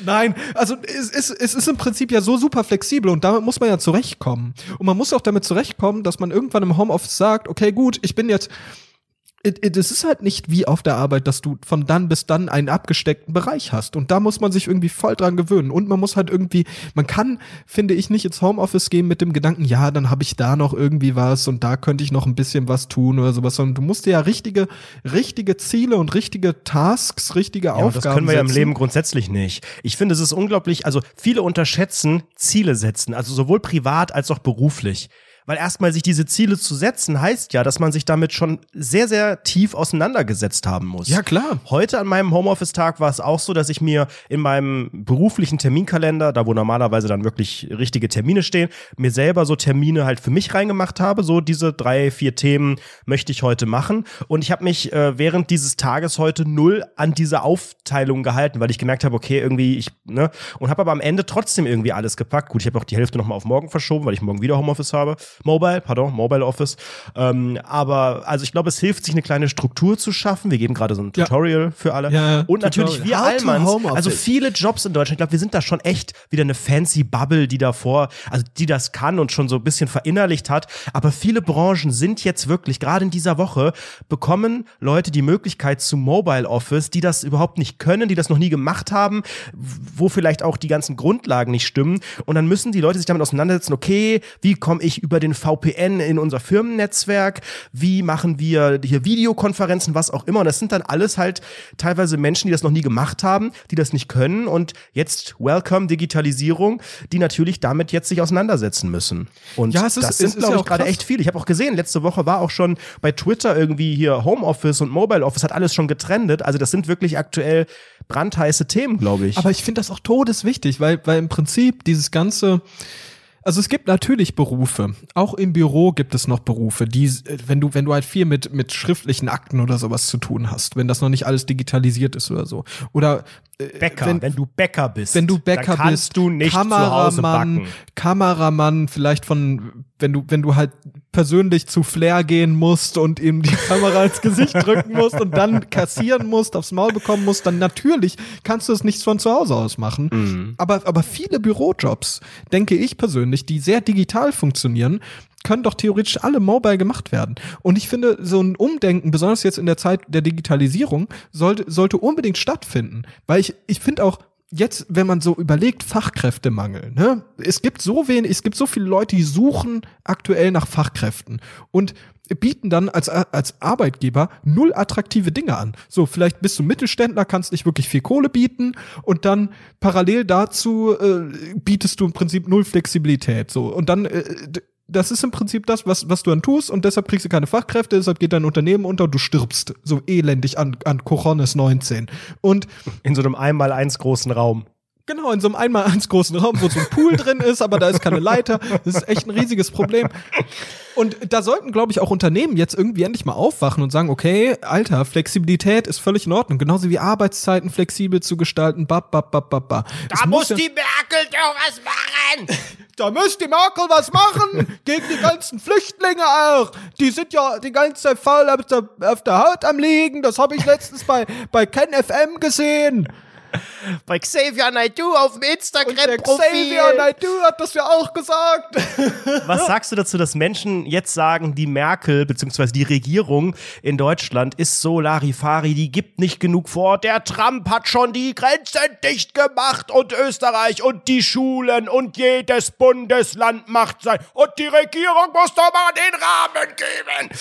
Nein, also es ist, es ist im Prinzip ja so super flexibel und damit muss man ja zurechtkommen. Und man muss auch damit zurechtkommen, dass man irgendwann im Homeoffice sagt, okay, gut, ich bin jetzt es ist halt nicht wie auf der Arbeit, dass du von dann bis dann einen abgesteckten Bereich hast. Und da muss man sich irgendwie voll dran gewöhnen. Und man muss halt irgendwie, man kann, finde ich, nicht ins Homeoffice gehen mit dem Gedanken, ja, dann habe ich da noch irgendwie was und da könnte ich noch ein bisschen was tun oder sowas, sondern du musst dir ja richtige, richtige Ziele und richtige Tasks, richtige ja, Aufgaben. Das können wir setzen. ja im Leben grundsätzlich nicht. Ich finde, es ist unglaublich, also viele unterschätzen Ziele setzen, also sowohl privat als auch beruflich. Weil erstmal sich diese Ziele zu setzen, heißt ja, dass man sich damit schon sehr, sehr tief auseinandergesetzt haben muss. Ja, klar. Heute an meinem Homeoffice-Tag war es auch so, dass ich mir in meinem beruflichen Terminkalender, da wo normalerweise dann wirklich richtige Termine stehen, mir selber so Termine halt für mich reingemacht habe. So diese drei, vier Themen möchte ich heute machen. Und ich habe mich äh, während dieses Tages heute null an diese Aufteilung gehalten, weil ich gemerkt habe, okay, irgendwie ich, ne, und habe aber am Ende trotzdem irgendwie alles gepackt. Gut, ich habe auch die Hälfte nochmal auf morgen verschoben, weil ich morgen wieder Homeoffice habe. Mobile, pardon, Mobile Office. Ähm, aber also ich glaube, es hilft, sich eine kleine Struktur zu schaffen. Wir geben gerade so ein Tutorial ja. für alle. Ja, und natürlich wir Allmanns, also viele Jobs in Deutschland, ich glaube, wir sind da schon echt wieder eine fancy Bubble, die davor, also die das kann und schon so ein bisschen verinnerlicht hat. Aber viele Branchen sind jetzt wirklich, gerade in dieser Woche, bekommen Leute die Möglichkeit zu Mobile Office, die das überhaupt nicht können, die das noch nie gemacht haben, wo vielleicht auch die ganzen Grundlagen nicht stimmen. Und dann müssen die Leute sich damit auseinandersetzen, okay, wie komme ich über den VPN in unser Firmennetzwerk, wie machen wir hier Videokonferenzen, was auch immer. Und das sind dann alles halt teilweise Menschen, die das noch nie gemacht haben, die das nicht können und jetzt Welcome Digitalisierung, die natürlich damit jetzt sich auseinandersetzen müssen. Und ja, es ist, das sind, glaube ich, gerade echt viele. Ich habe auch gesehen, letzte Woche war auch schon bei Twitter irgendwie hier Homeoffice und Mobile Office hat alles schon getrendet. Also das sind wirklich aktuell brandheiße Themen, glaube ich. Aber ich finde das auch todeswichtig, weil, weil im Prinzip dieses ganze also es gibt natürlich Berufe. Auch im Büro gibt es noch Berufe, die, wenn du, wenn du halt viel mit, mit schriftlichen Akten oder sowas zu tun hast, wenn das noch nicht alles digitalisiert ist oder so. Oder äh, Bäcker, wenn, wenn, du Bäcker bist. Wenn du Bäcker kannst bist, du nicht Kameramann, Kameramann, vielleicht von, wenn du, wenn du halt persönlich zu Flair gehen musst und ihm die Kamera ins Gesicht drücken musst und dann <laughs> kassieren musst, aufs Maul bekommen musst, dann natürlich kannst du es nicht von zu Hause aus machen. Mhm. Aber, aber viele Bürojobs, denke ich persönlich, die sehr digital funktionieren, können doch theoretisch alle mobile gemacht werden. Und ich finde, so ein Umdenken, besonders jetzt in der Zeit der Digitalisierung, sollte, sollte unbedingt stattfinden. Weil ich, ich finde auch, jetzt, wenn man so überlegt, Fachkräftemangel, ne? Es gibt so wenig, es gibt so viele Leute, die suchen aktuell nach Fachkräften und bieten dann als, als Arbeitgeber null attraktive Dinge an. So, vielleicht bist du Mittelständler, kannst nicht wirklich viel Kohle bieten und dann parallel dazu äh, bietest du im Prinzip null Flexibilität. So, und dann äh, das ist im Prinzip das, was, was du dann tust und deshalb kriegst du keine Fachkräfte, deshalb geht dein Unternehmen unter und du stirbst so elendig an, an Coronis 19. Und in so einem einmal-eins großen Raum. Genau, in so einem einmal eins großen Raum, wo so ein Pool drin ist, aber da ist keine Leiter. Das ist echt ein riesiges Problem. Und da sollten, glaube ich, auch Unternehmen jetzt irgendwie endlich mal aufwachen und sagen, okay, Alter, Flexibilität ist völlig in Ordnung. Genauso wie Arbeitszeiten flexibel zu gestalten. Bap, bap, bap, bap, bap. Da muss, muss ja die Merkel doch was machen! <laughs> Da muss die Merkel was machen! Gegen die ganzen Flüchtlinge auch! Die sind ja die ganze Zeit faul auf der, auf der Haut am Liegen. Das habe ich letztens bei, bei Ken FM gesehen. <laughs> Bei Xavier Naidoo auf dem Instagram-Profil. Xavier Naidoo hat das ja auch gesagt. <laughs> Was sagst du dazu, dass Menschen jetzt sagen, die Merkel bzw. die Regierung in Deutschland ist so Larifari, die gibt nicht genug vor. Der Trump hat schon die Grenzen dicht gemacht und Österreich und die Schulen und jedes Bundesland macht sein. Und die Regierung muss doch mal den Rahmen geben.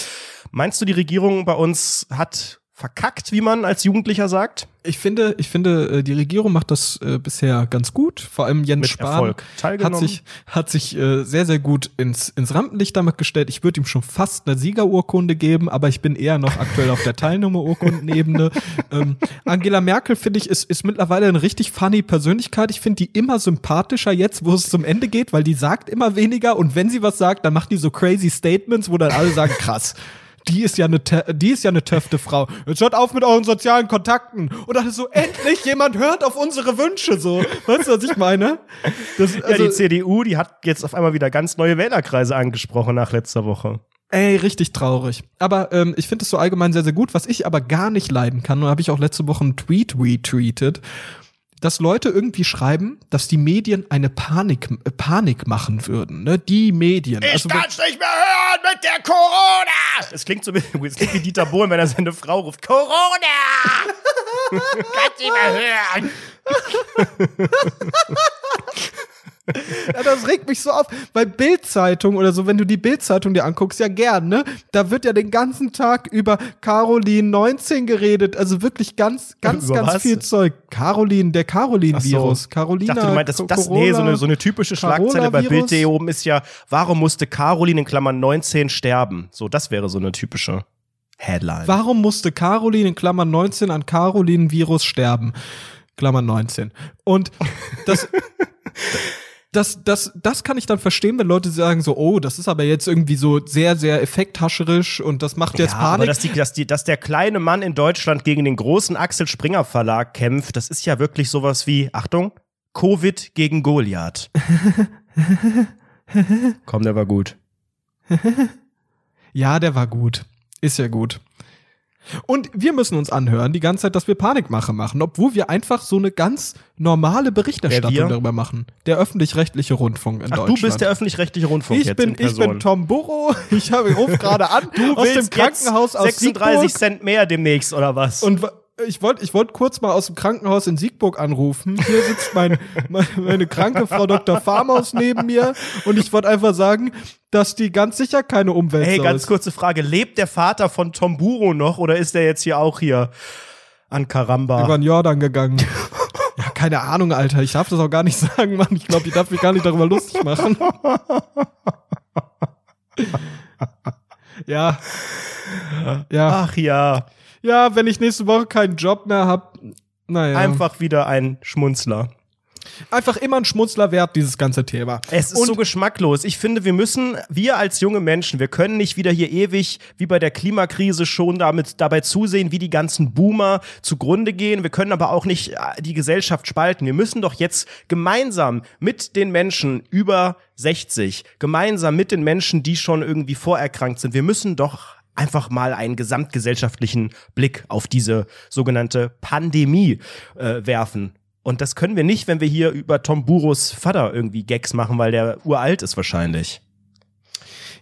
Meinst du, die Regierung bei uns hat verkackt, wie man als Jugendlicher sagt? Ich finde, ich finde, äh, die Regierung macht das äh, bisher ganz gut. Vor allem Jens Mit Spahn hat sich, hat sich äh, sehr, sehr gut ins, ins Rampenlicht damit gestellt. Ich würde ihm schon fast eine Siegerurkunde geben, aber ich bin eher noch aktuell auf der Teilnahmeurkundenebene. <laughs> ähm, Angela Merkel, finde ich, ist, ist mittlerweile eine richtig funny Persönlichkeit. Ich finde die immer sympathischer jetzt, wo es zum Ende geht, weil die sagt immer weniger und wenn sie was sagt, dann macht die so crazy Statements, wo dann alle sagen, krass. Die ist ja eine, die ist ja eine töfte Frau. Jetzt hört auf mit euren sozialen Kontakten. Und dann ist so, endlich jemand hört auf unsere Wünsche, so. Weißt du, was ich meine? Das, ja, also, die CDU, die hat jetzt auf einmal wieder ganz neue Wählerkreise angesprochen nach letzter Woche. Ey, richtig traurig. Aber ähm, ich finde es so allgemein sehr, sehr gut. Was ich aber gar nicht leiden kann, und habe ich auch letzte Woche einen Tweet retweetet, dass Leute irgendwie schreiben, dass die Medien eine Panik, äh, Panik machen würden. Ne? Die Medien. Also, wenn- nicht mehr hören mit der Corona! Es klingt so wie, <laughs> es klingt wie Dieter Bohlen, wenn er seine Frau ruft. Corona! <laughs> Kannst nicht mehr hören! <laughs> <laughs> Ja, das regt mich so auf, weil Bildzeitung oder so, wenn du die Bildzeitung dir anguckst, ja gern, ne? Da wird ja den ganzen Tag über Caroline 19 geredet, also wirklich ganz, ganz, Über ganz was? viel Zeug. Caroline, der Caroline-Virus. So. Carolina. Ich dachte, du meintest, das, Corona, nee, so eine, so eine typische Schlagzeile bei. Bild.de oben ist ja, warum musste Caroline in Klammern 19 sterben? So, das wäre so eine typische Headline. Warum musste Caroline in Klammern 19 an Caroline-Virus sterben? Klammern 19. Und das, <laughs> das, das, das kann ich dann verstehen, wenn Leute sagen so, oh, das ist aber jetzt irgendwie so sehr, sehr effekthascherisch und das macht jetzt ja, aber Panik. dass, die, dass, die, dass der kleine Mann in Deutschland gegen den großen Axel Springer Verlag kämpft, das ist ja wirklich sowas wie, Achtung, Covid gegen Goliath. <laughs> Komm, der war gut. <laughs> Ja, der war gut. Ist ja gut. Und wir müssen uns anhören die ganze Zeit, dass wir Panikmache machen, obwohl wir einfach so eine ganz normale Berichterstattung darüber machen. Der öffentlich-rechtliche Rundfunk in Ach, Deutschland. du bist der öffentlich-rechtliche Rundfunk ich jetzt bin, in ich bin Tom Burrow. Ich habe ruf gerade an <laughs> du aus dem Krankenhaus aus 36 Siegburg. Cent mehr demnächst, oder was? Und ich wollte ich wollt kurz mal aus dem Krankenhaus in Siegburg anrufen. Hier sitzt mein, <laughs> meine, kranke Frau Dr. Farmaus neben mir und ich wollte einfach sagen, dass die ganz sicher keine Umwelt Hey, ganz ist. kurze Frage. Lebt der Vater von Tom Buro noch oder ist der jetzt hier auch hier an Karamba? über den Jordan gegangen. Ja, keine Ahnung, Alter. Ich darf das auch gar nicht sagen, Mann. Ich glaube, ich darf mich gar nicht darüber lustig machen. <laughs> ja. Ja. Ach ja, Ja, wenn ich nächste Woche keinen Job mehr hab, naja. einfach wieder ein Schmunzler. Einfach immer ein Schmunzler wert, dieses ganze Thema. Es ist Und- so geschmacklos. Ich finde, wir müssen, wir als junge Menschen, wir können nicht wieder hier ewig, wie bei der Klimakrise schon damit, dabei zusehen, wie die ganzen Boomer zugrunde gehen. Wir können aber auch nicht äh, die Gesellschaft spalten. Wir müssen doch jetzt gemeinsam mit den Menschen über 60, gemeinsam mit den Menschen, die schon irgendwie vorerkrankt sind, wir müssen doch einfach mal einen gesamtgesellschaftlichen Blick auf diese sogenannte Pandemie äh, werfen. Und das können wir nicht, wenn wir hier über Tom Buros Vater irgendwie Gags machen, weil der uralt ist wahrscheinlich.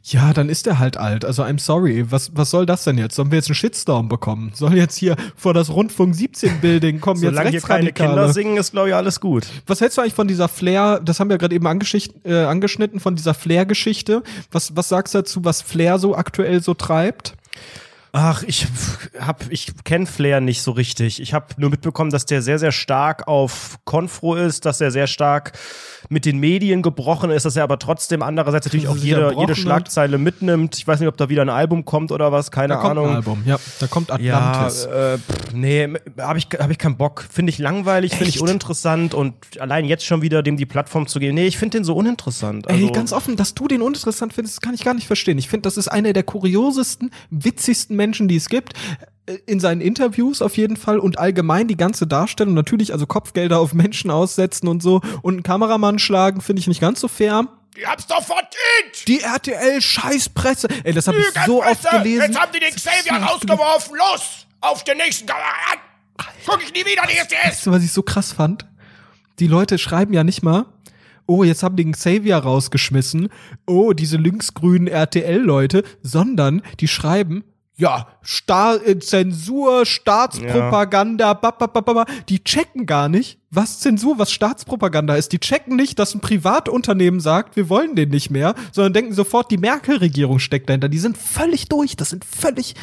Ja, dann ist er halt alt. Also I'm sorry. Was, was soll das denn jetzt? Sollen wir jetzt einen Shitstorm bekommen? Soll jetzt hier vor das Rundfunk 17 Building <laughs> kommen Solange jetzt hier keine? Kinder singen, ist glaube ich alles gut. Was hältst du eigentlich von dieser Flair, das haben wir gerade eben äh, angeschnitten, von dieser Flair-Geschichte? Was, was sagst du dazu, was Flair so aktuell so treibt? Ach, ich hab, ich kenne Flair nicht so richtig. Ich habe nur mitbekommen, dass der sehr, sehr stark auf Konfro ist, dass er sehr stark mit den Medien gebrochen ist, dass er aber trotzdem andererseits natürlich auch jede, jede. Schlagzeile mitnimmt. Ich weiß nicht, ob da wieder ein Album kommt oder was, keine Da kommt Ahnung. ein Album, ja. Da kommt Ja, Atlantis. äh, pff, nee, habe ich, hab ich keinen Bock. Finde ich langweilig, finde ich uninteressant und allein jetzt schon wieder dem die Plattform zu geben. Nee, ich finde den so uninteressant. Also, Ey, ganz offen, dass du den uninteressant findest, kann ich gar nicht verstehen. Ich finde, das ist einer der kuriosesten, witzigsten Menschen, die es gibt. Äh, In seinen Interviews auf jeden Fall und allgemein die ganze Darstellung. Natürlich, also Kopfgelder auf Menschen aussetzen und so und einen Kameramann schlagen, finde ich nicht ganz so fair. Die haben's doch verdient! Die RTL-Scheißpresse. Ey, das habe ich so oft gelesen. die den Xavier rausgeworfen. Los! Auf den nächsten Kameraden! Guck ich nie wieder die SDS! Weißt du, was ich so krass fand? Die Leute schreiben ja nicht mal, oh, jetzt haben die den Xavier rausgeschmissen, oh, diese linksgrünen RTL-Leute, sondern die schreiben, ja, Sta äh, Zensur, Staatspropaganda, ba, ba, ba, ba, ba. die checken gar nicht, was Zensur, was Staatspropaganda ist. Die checken nicht, dass ein Privatunternehmen sagt, wir wollen den nicht mehr, sondern denken sofort, die Merkel-Regierung steckt dahinter. Die sind völlig durch, das sind völlig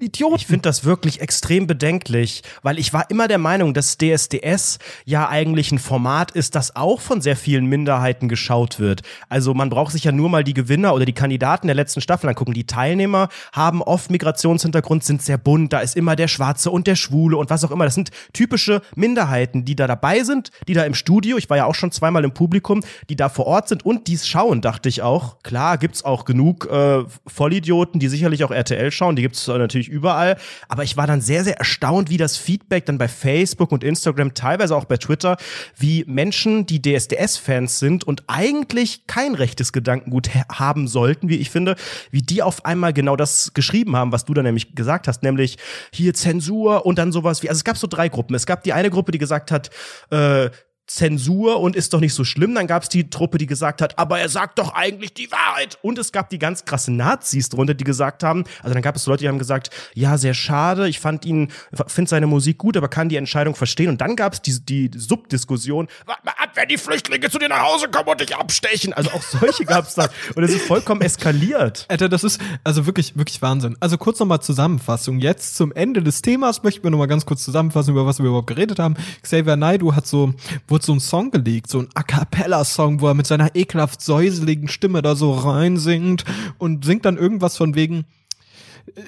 Idioten. Ich finde das wirklich extrem bedenklich, weil ich war immer der Meinung, dass DSDS ja eigentlich ein Format ist, das auch von sehr vielen Minderheiten geschaut wird. Also man braucht sich ja nur mal die Gewinner oder die Kandidaten der letzten Staffel angucken. Die Teilnehmer haben oft Migrationshintergrund, sind sehr bunt, da ist immer der Schwarze und der Schwule und was auch immer. Das sind typische Minderheiten, die da dabei sind, die da im Studio, ich war ja auch schon zweimal im Publikum, die da vor Ort sind und dies schauen, dachte ich auch. Klar gibt's auch genug äh, Vollidioten, die sicherlich auch RTL schauen, die gibt's äh, natürlich überall. Aber ich war dann sehr, sehr erstaunt, wie das Feedback dann bei Facebook und Instagram, teilweise auch bei Twitter, wie Menschen, die DSDS-Fans sind und eigentlich kein rechtes Gedankengut haben sollten, wie ich finde, wie die auf einmal genau das geschrieben haben, was du dann nämlich gesagt hast, nämlich hier Zensur und dann sowas wie, also es gab so drei Gruppen. Es gab die eine Gruppe, die gesagt hat, äh, Zensur und ist doch nicht so schlimm. Dann gab es die Truppe, die gesagt hat, aber er sagt doch eigentlich die Wahrheit. Und es gab die ganz krasse Nazis drunter, die gesagt haben, also dann gab es Leute, die haben gesagt, ja, sehr schade, ich fand ihn, finde seine Musik gut, aber kann die Entscheidung verstehen. Und dann gab es die, die Subdiskussion, warte mal ab, wenn die Flüchtlinge zu dir nach Hause kommen und dich abstechen. Also auch solche gab es da. Und es ist vollkommen eskaliert. Alter, das ist also wirklich, wirklich Wahnsinn. Also kurz nochmal Zusammenfassung. Jetzt zum Ende des Themas möchten wir nochmal ganz kurz zusammenfassen, über was wir überhaupt geredet haben. Xavier Naidu hat so, wurde so ein Song gelegt, so ein A Cappella-Song, wo er mit seiner ekelhaft säuseligen Stimme da so reinsingt und singt dann irgendwas von wegen,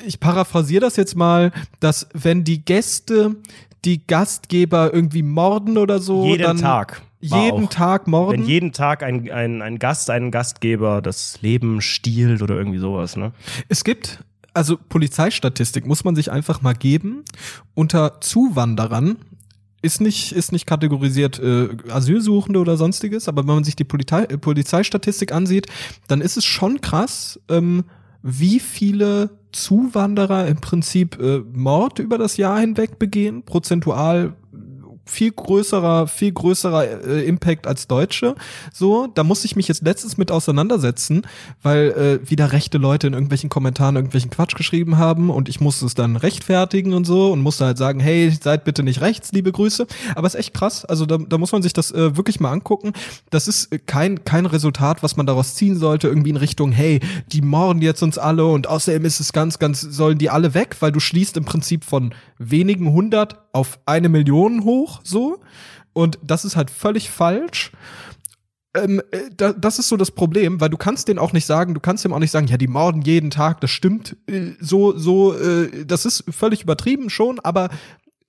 ich paraphrasiere das jetzt mal, dass wenn die Gäste die Gastgeber irgendwie morden oder so, jeden dann Tag. jeden auch. Tag morden. Wenn jeden Tag ein, ein, ein Gast, einen Gastgeber das Leben stiehlt oder irgendwie sowas, ne? Es gibt, also Polizeistatistik muss man sich einfach mal geben. Unter Zuwanderern ist nicht, ist nicht kategorisiert äh, Asylsuchende oder sonstiges, aber wenn man sich die Polizei, äh, Polizeistatistik ansieht, dann ist es schon krass, ähm, wie viele Zuwanderer im Prinzip äh, Mord über das Jahr hinweg begehen, prozentual viel größerer, viel größerer äh, Impact als Deutsche. So, da muss ich mich jetzt letztens mit auseinandersetzen, weil äh, wieder rechte Leute in irgendwelchen Kommentaren irgendwelchen Quatsch geschrieben haben und ich musste es dann rechtfertigen und so und musste halt sagen, hey, seid bitte nicht rechts, liebe Grüße. Aber es ist echt krass. Also da, da muss man sich das äh, wirklich mal angucken. Das ist kein kein Resultat, was man daraus ziehen sollte, irgendwie in Richtung, hey, die morden jetzt uns alle und außerdem ist es ganz, ganz, sollen die alle weg, weil du schließt im Prinzip von wenigen hundert auf eine Million hoch, so. Und das ist halt völlig falsch. Ähm, äh, da, das ist so das Problem, weil du kannst denen auch nicht sagen, du kannst dem auch nicht sagen, ja, die morden jeden Tag, das stimmt äh, so, so, äh, das ist völlig übertrieben schon, aber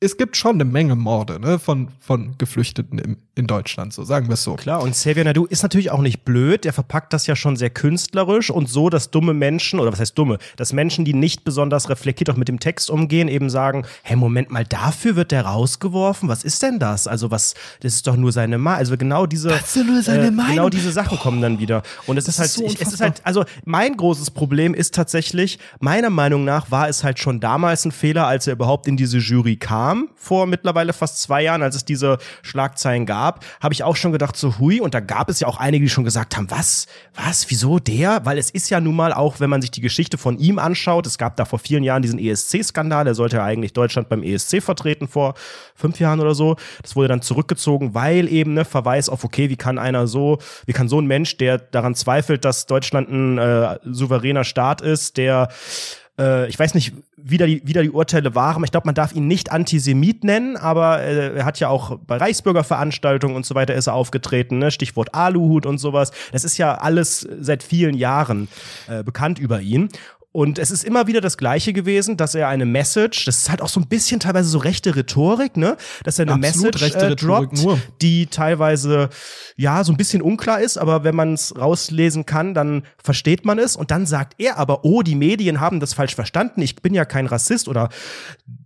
es gibt schon eine Menge Morde ne, von, von Geflüchteten im, in Deutschland, so sagen wir es so. Klar, und Xavier Nadu ist natürlich auch nicht blöd, der verpackt das ja schon sehr künstlerisch und so, dass dumme Menschen, oder was heißt dumme, dass Menschen, die nicht besonders reflektiert auch mit dem Text umgehen, eben sagen, hey, Moment mal, dafür wird der rausgeworfen, was ist denn das? Also was, das ist doch nur seine Meinung, also genau diese, Das ist nur seine äh, Meinung. genau diese Sachen kommen dann wieder. Und es ist halt, so ich, es ist halt, also mein großes Problem ist tatsächlich, meiner Meinung nach war es halt schon damals ein Fehler, als er überhaupt in diese Jury kam, vor mittlerweile fast zwei Jahren, als es diese Schlagzeilen gab, habe ich auch schon gedacht, so hui, und da gab es ja auch einige, die schon gesagt haben, was, was, wieso der? Weil es ist ja nun mal auch, wenn man sich die Geschichte von ihm anschaut, es gab da vor vielen Jahren diesen ESC-Skandal, er sollte ja eigentlich Deutschland beim ESC vertreten vor fünf Jahren oder so. Das wurde dann zurückgezogen, weil eben ne Verweis auf, okay, wie kann einer so, wie kann so ein Mensch, der daran zweifelt, dass Deutschland ein äh, souveräner Staat ist, der äh, ich weiß nicht, wie da die, wie da die Urteile waren. Ich glaube, man darf ihn nicht Antisemit nennen, aber äh, er hat ja auch bei Reichsbürgerveranstaltungen und so weiter ist er aufgetreten, ne? Stichwort Aluhut und sowas. Das ist ja alles seit vielen Jahren äh, bekannt über ihn. Und es ist immer wieder das Gleiche gewesen, dass er eine Message, das ist halt auch so ein bisschen teilweise so rechte Rhetorik, ne? Dass er eine Absolut Message äh, droppt, nur. die teilweise ja so ein bisschen unklar ist, aber wenn man es rauslesen kann, dann versteht man es. Und dann sagt er aber, oh, die Medien haben das falsch verstanden. Ich bin ja kein Rassist oder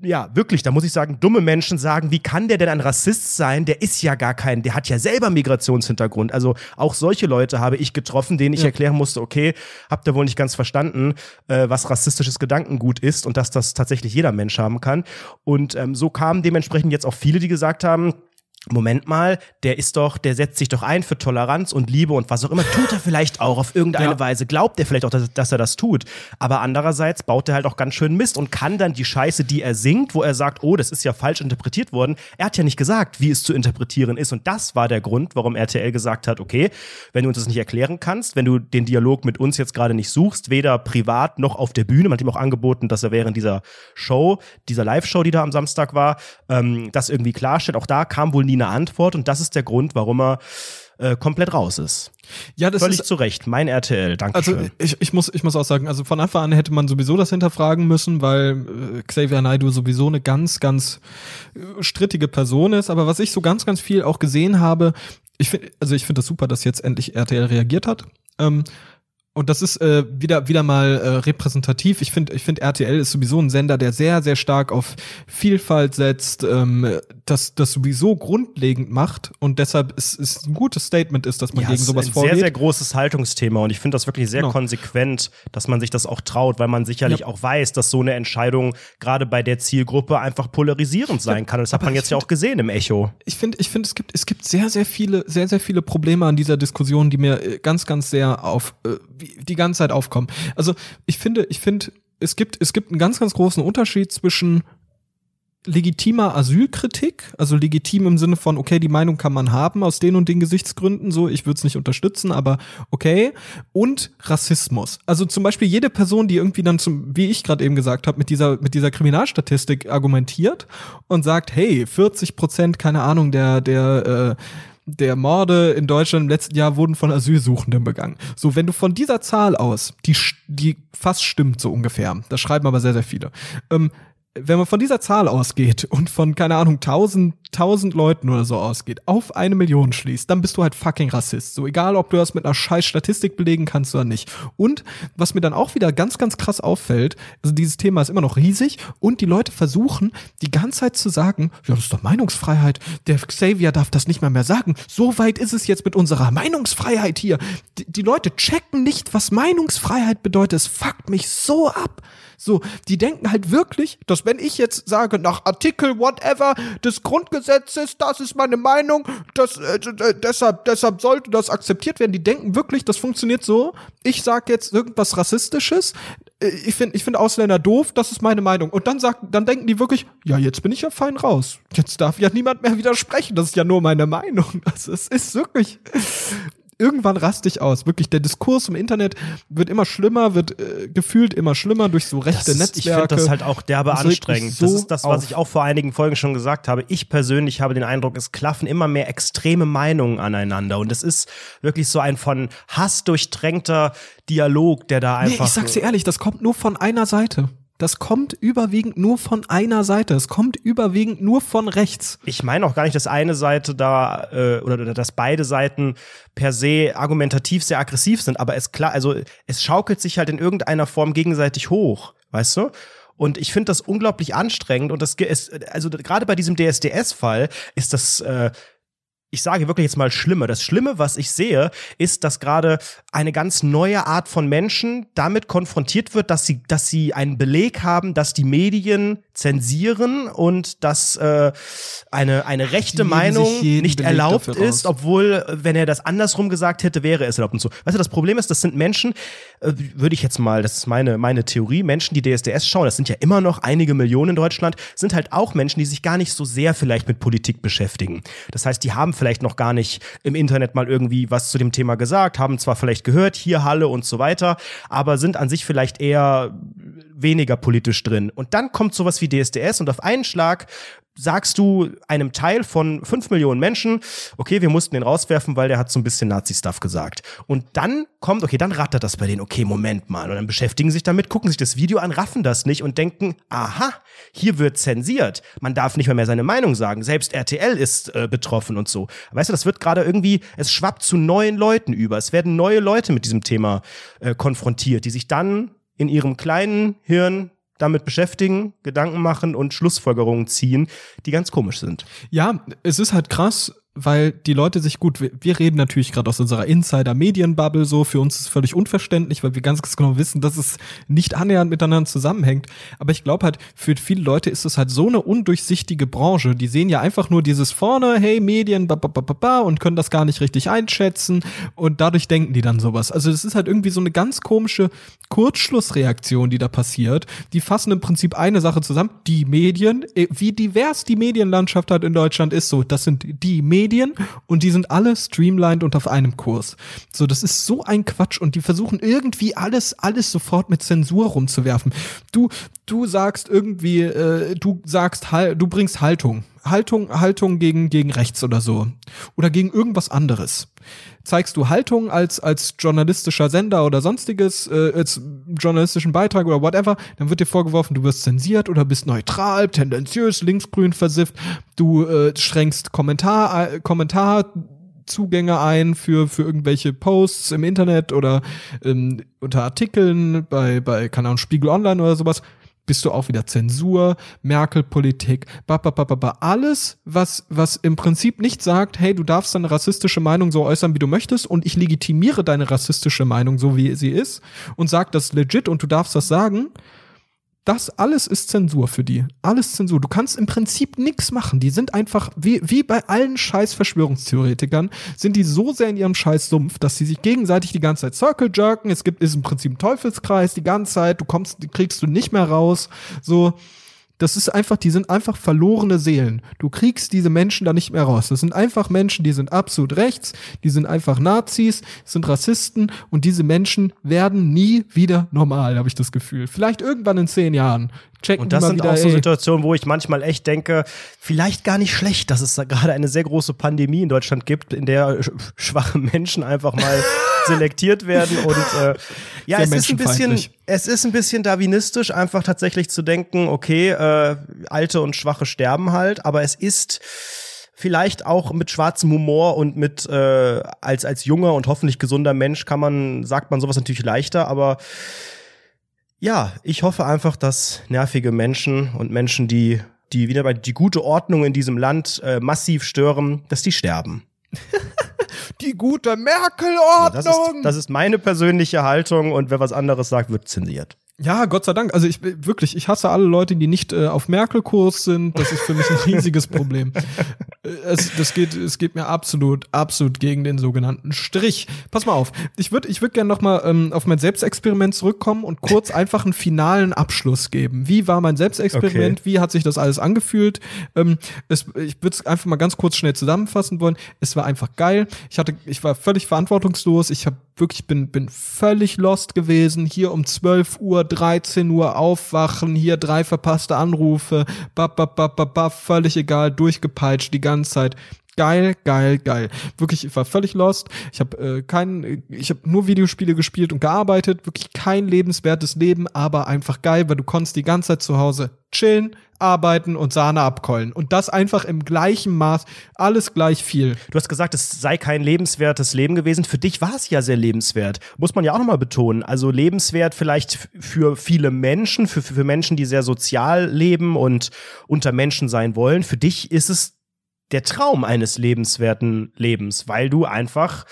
ja, wirklich, da muss ich sagen, dumme Menschen sagen, wie kann der denn ein Rassist sein? Der ist ja gar kein, der hat ja selber Migrationshintergrund. Also auch solche Leute habe ich getroffen, denen ich erklären musste, okay, habt ihr wohl nicht ganz verstanden, äh, was rassistisches Gedankengut ist und dass das tatsächlich jeder Mensch haben kann. Und ähm, so kamen dementsprechend jetzt auch viele, die gesagt haben, Moment mal, der ist doch, der setzt sich doch ein für Toleranz und Liebe und was auch immer. Tut er vielleicht auch auf irgendeine ja. Weise. Glaubt er vielleicht auch, dass, dass, er das tut. Aber andererseits baut er halt auch ganz schön Mist und kann dann die Scheiße, die er singt, wo er sagt, oh, das ist ja falsch interpretiert worden. Er hat ja nicht gesagt, wie es zu interpretieren ist. Und das war der Grund, warum RTL gesagt hat, okay, wenn du uns das nicht erklären kannst, wenn du den Dialog mit uns jetzt gerade nicht suchst, weder privat noch auf der Bühne, man hat ihm auch angeboten, dass er während dieser Show, dieser Live-Show, die da am Samstag war, ähm, das irgendwie klarstellt. Auch da kam wohl nie eine Antwort und das ist der Grund, warum er äh, komplett raus ist. Ja, das Völlig ist zu Recht. Mein RTL, danke Also ich, ich, muss, ich muss auch sagen, also von Anfang an hätte man sowieso das hinterfragen müssen, weil äh, Xavier Naidoo sowieso eine ganz, ganz äh, strittige Person ist. Aber was ich so ganz, ganz viel auch gesehen habe, ich finde, also ich finde das super, dass jetzt endlich RTL reagiert hat. Ähm, und das ist äh, wieder wieder mal äh, repräsentativ. Ich finde, ich finde RTL ist sowieso ein Sender, der sehr sehr stark auf Vielfalt setzt, ähm, das das sowieso grundlegend macht und deshalb ist ist ein gutes Statement ist, dass man ja, gegen sowas vorgeht. Sehr sehr großes Haltungsthema und ich finde das wirklich sehr genau. konsequent, dass man sich das auch traut, weil man sicherlich ja. auch weiß, dass so eine Entscheidung gerade bei der Zielgruppe einfach polarisierend sein ja, kann. Und das hat man jetzt find, ja auch gesehen im Echo. Ich finde, ich finde, es gibt es gibt sehr sehr viele sehr sehr viele Probleme an dieser Diskussion, die mir äh, ganz ganz sehr auf äh, die ganze Zeit aufkommen. Also ich finde, ich finde, es gibt, es gibt einen ganz, ganz großen Unterschied zwischen legitimer Asylkritik, also legitim im Sinne von, okay, die Meinung kann man haben aus den und den Gesichtsgründen, so, ich würde es nicht unterstützen, aber okay, und Rassismus. Also zum Beispiel jede Person, die irgendwie dann zum, wie ich gerade eben gesagt habe, mit dieser, mit dieser Kriminalstatistik argumentiert und sagt, hey, 40 Prozent, keine Ahnung, der, der, äh, der Morde in Deutschland im letzten Jahr wurden von Asylsuchenden begangen. So, wenn du von dieser Zahl aus, die, die fast stimmt so ungefähr, das schreiben aber sehr, sehr viele, ähm, wenn man von dieser Zahl ausgeht und von, keine Ahnung, tausend, tausend Leuten oder so ausgeht, auf eine Million schließt, dann bist du halt fucking Rassist. So egal, ob du das mit einer scheiß Statistik belegen kannst oder nicht. Und was mir dann auch wieder ganz, ganz krass auffällt, also dieses Thema ist immer noch riesig und die Leute versuchen die ganze Zeit zu sagen, ja, das ist doch Meinungsfreiheit, der Xavier darf das nicht mehr mehr sagen. So weit ist es jetzt mit unserer Meinungsfreiheit hier. Die, die Leute checken nicht, was Meinungsfreiheit bedeutet. Es fuckt mich so ab. So, die denken halt wirklich, dass wenn ich jetzt sage, nach Artikel whatever des Grundgesetzes, das ist meine Meinung, das, äh, deshalb, deshalb sollte das akzeptiert werden. Die denken wirklich, das funktioniert so. Ich sage jetzt irgendwas Rassistisches, äh, ich finde ich finde Ausländer doof, das ist meine Meinung. Und dann sagt, dann denken die wirklich, ja, jetzt bin ich ja fein raus. Jetzt darf ja niemand mehr widersprechen. Das ist ja nur meine Meinung. <laughs> Also es ist wirklich irgendwann raste ich aus. Wirklich, der Diskurs im Internet wird immer schlimmer, wird äh, gefühlt immer schlimmer durch so rechte ist, Netzwerke. Ich finde das halt auch derbe das anstrengend. So das ist das, was ich auch vor einigen Folgen schon gesagt habe. Ich persönlich habe den Eindruck, es klaffen immer mehr extreme Meinungen aneinander. Und es ist wirklich so ein von Hass durchtränkter Dialog, der da einfach. Nee, ich sag's dir ehrlich, das kommt nur von einer Seite. Das kommt überwiegend nur von einer Seite. Es kommt überwiegend nur von rechts. Ich meine auch gar nicht, dass eine Seite da äh, oder, oder dass beide Seiten per se argumentativ sehr aggressiv sind, aber es klar, also es schaukelt sich halt in irgendeiner Form gegenseitig hoch, weißt du? Und ich finde das unglaublich anstrengend und das ist, also gerade bei diesem DSDS-Fall ist das äh, ich sage wirklich jetzt mal Schlimme. Das Schlimme, was ich sehe, ist, dass gerade eine ganz neue Art von Menschen damit konfrontiert wird, dass sie, dass sie einen Beleg haben, dass die Medien zensieren und dass äh, eine, eine rechte Meinung nicht Beleg erlaubt ist, obwohl, wenn er das andersrum gesagt hätte, wäre es erlaubt und so. Weißt du, das Problem ist, das sind Menschen, äh, würde ich jetzt mal, das ist meine, meine Theorie, Menschen, die DSDS schauen, das sind ja immer noch einige Millionen in Deutschland, sind halt auch Menschen, die sich gar nicht so sehr vielleicht mit Politik beschäftigen. Das heißt, die haben vielleicht noch gar nicht im Internet mal irgendwie was zu dem Thema gesagt, haben zwar vielleicht gehört, hier Halle und so weiter, aber sind an sich vielleicht eher weniger politisch drin. Und dann kommt sowas wie DSDS und auf einen Schlag sagst du einem Teil von fünf Millionen Menschen, okay, wir mussten den rauswerfen, weil der hat so ein bisschen Nazi-Stuff gesagt. Und dann kommt, okay, dann rattert das bei denen, okay, Moment mal. Und dann beschäftigen sich damit, gucken sich das Video an, raffen das nicht und denken, aha, hier wird zensiert. Man darf nicht mehr, mehr seine Meinung sagen. Selbst RTL ist äh, betroffen und so. Weißt du, das wird gerade irgendwie, es schwappt zu neuen Leuten über. Es werden neue Leute mit diesem Thema äh, konfrontiert, die sich dann in ihrem kleinen Hirn damit beschäftigen, Gedanken machen und Schlussfolgerungen ziehen, die ganz komisch sind. Ja, es ist halt krass, weil die Leute sich gut, wir, wir reden natürlich gerade aus unserer Insider-Medien-Bubble so, für uns ist völlig unverständlich, weil wir ganz genau wissen, dass es nicht annähernd miteinander zusammenhängt. Aber ich glaube halt, für viele Leute ist es halt so eine undurchsichtige Branche. Die sehen ja einfach nur dieses vorne, hey, Medien, ba, ba, ba, ba, ba, und können das gar nicht richtig einschätzen und dadurch denken die dann sowas. Also es ist halt irgendwie so eine ganz komische Kurzschlussreaktion, die da passiert. Die fassen im Prinzip eine Sache zusammen. Die Medien, äh, wie divers die Medienlandschaft halt in Deutschland ist, so, das sind die Medien Medien und die sind alle streamlined und auf einem Kurs. So, das ist so ein Quatsch und die versuchen irgendwie alles, alles sofort mit Zensur rumzuwerfen. Du, du sagst irgendwie, äh, du sagst, du bringst Haltung. Haltung, Haltung gegen, gegen rechts oder so. Oder gegen irgendwas anderes. Zeigst du Haltung als, als journalistischer Sender oder sonstiges, äh, als journalistischen Beitrag oder whatever, dann wird dir vorgeworfen, du wirst zensiert oder bist neutral, tendenziös, linksgrün versifft, du äh, schränkst Kommentar, äh, Kommentar Zugänge ein für, für irgendwelche Posts im Internet oder ähm, unter Artikeln bei, bei, keine Ahnung, Spiegel Online oder sowas bist du auch wieder Zensur, Merkel-Politik, alles, was, was im Prinzip nicht sagt, hey, du darfst deine rassistische Meinung so äußern, wie du möchtest und ich legitimiere deine rassistische Meinung so, wie sie ist und sag das legit und du darfst das sagen, das alles ist Zensur für die. Alles Zensur. Du kannst im Prinzip nichts machen. Die sind einfach, wie, wie bei allen scheiß Verschwörungstheoretikern, sind die so sehr in ihrem scheiß Sumpf, dass sie sich gegenseitig die ganze Zeit circle jerken. Es gibt, ist im Prinzip ein Teufelskreis die ganze Zeit. Du kommst, kriegst du nicht mehr raus. So. Das ist einfach, die sind einfach verlorene Seelen. Du kriegst diese Menschen da nicht mehr raus. Das sind einfach Menschen, die sind absolut rechts, die sind einfach Nazis, sind Rassisten und diese Menschen werden nie wieder normal, habe ich das Gefühl. Vielleicht irgendwann in zehn Jahren. Checken und das sind wieder, auch so Situationen, wo ich manchmal echt denke, vielleicht gar nicht schlecht, dass es gerade eine sehr große Pandemie in Deutschland gibt, in der schwache Menschen einfach mal <laughs> selektiert werden und äh, <laughs> ja, es ist ein bisschen, es ist ein bisschen darwinistisch, einfach tatsächlich zu denken, okay, äh, alte und schwache sterben halt, aber es ist vielleicht auch mit schwarzem Humor und mit äh, als als junger und hoffentlich gesunder Mensch kann man sagt man sowas natürlich leichter, aber ja, ich hoffe einfach, dass nervige Menschen und Menschen, die die wieder bei die gute Ordnung in diesem Land äh, massiv stören, dass die sterben. <laughs> die gute Merkel-Ordnung. das, ist, das ist meine persönliche Haltung und wer was anderes sagt, wird zensiert. Ja, Gott sei Dank. Also ich wirklich, ich hasse alle Leute, die nicht äh, auf Merkel-Kurs sind. Das ist für mich ein riesiges Problem. <laughs> Äh, es, das geht, es geht mir absolut, absolut gegen den sogenannten Strich. Pass mal auf. Ich würde, ich würde gerne noch mal ähm, auf mein Selbstexperiment zurückkommen und kurz <laughs> einfach einen finalen Abschluss geben. Wie war mein Selbstexperiment? Okay. Wie hat sich das alles angefühlt? Ähm, es, ich würde es einfach mal ganz kurz schnell zusammenfassen wollen. Es war einfach geil. Ich hatte, ich war völlig verantwortungslos. Ich habe wirklich bin bin völlig lost gewesen. Hier um 12 Uhr 13 Uhr aufwachen, hier drei verpasste Anrufe, bap, bap, bap, bap, bap, völlig egal, durchgepeitscht die ganze Zeit. Geil, geil, geil. Wirklich, ich war völlig lost. Ich habe äh, kein, ich habe nur Videospiele gespielt und gearbeitet. Wirklich kein lebenswertes Leben, aber einfach geil, weil du konntest die ganze Zeit zu Hause chillen, arbeiten und Sahne abkeulen. Und das einfach im gleichen Maß, alles gleich viel. Du hast gesagt, es sei kein lebenswertes Leben gewesen. Für dich war es ja sehr lebenswert. Muss man ja auch nochmal betonen. Also lebenswert vielleicht für viele Menschen, für, für Menschen, die sehr sozial leben und unter Menschen sein wollen. Für dich ist es der Traum eines lebenswerten Lebens, weil du einfach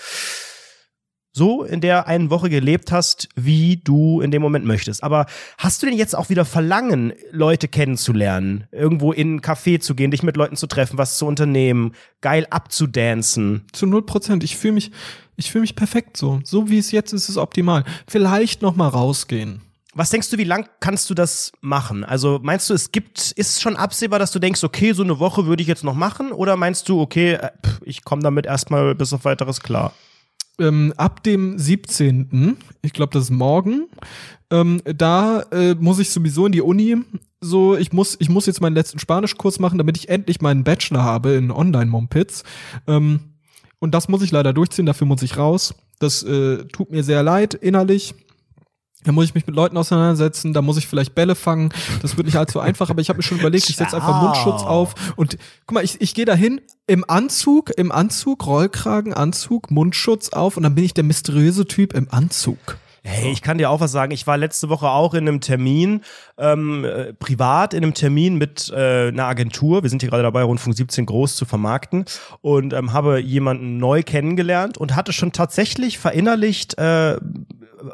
so in der einen Woche gelebt hast, wie du in dem Moment möchtest. Aber hast du denn jetzt auch wieder Verlangen, Leute kennenzulernen, irgendwo in ein Café zu gehen, dich mit Leuten zu treffen, was zu unternehmen, geil abzudancen? Zu null Prozent. Ich fühle mich, ich fühle mich perfekt so. So wie es jetzt ist, ist es optimal. Vielleicht noch mal rausgehen. Was denkst du, wie lang kannst du das machen? Also meinst du, es gibt, ist schon absehbar, dass du denkst, okay, so eine Woche würde ich jetzt noch machen? Oder meinst du, okay, äh, ich komme damit erstmal bis auf weiteres klar? Ähm, ab dem 17., ich glaube, das ist morgen, ähm, da äh, muss ich sowieso in die Uni. So, ich muss, ich muss jetzt meinen letzten Spanischkurs machen, damit ich endlich meinen Bachelor habe in Online-Mompits. Ähm, und das muss ich leider durchziehen, dafür muss ich raus. Das äh, tut mir sehr leid innerlich. Da muss ich mich mit Leuten auseinandersetzen, da muss ich vielleicht Bälle fangen. Das wird nicht allzu einfach, aber ich habe mir schon überlegt, ich setze einfach Mundschutz auf und guck mal, ich, ich gehe dahin im Anzug, im Anzug, Rollkragen, Anzug, Mundschutz auf und dann bin ich der mysteriöse Typ im Anzug. Hey, ich kann dir auch was sagen. Ich war letzte Woche auch in einem Termin, ähm, äh, privat in einem Termin mit äh, einer Agentur. Wir sind hier gerade dabei, Rundfunk 17 groß zu vermarkten und ähm, habe jemanden neu kennengelernt und hatte schon tatsächlich verinnerlicht, äh,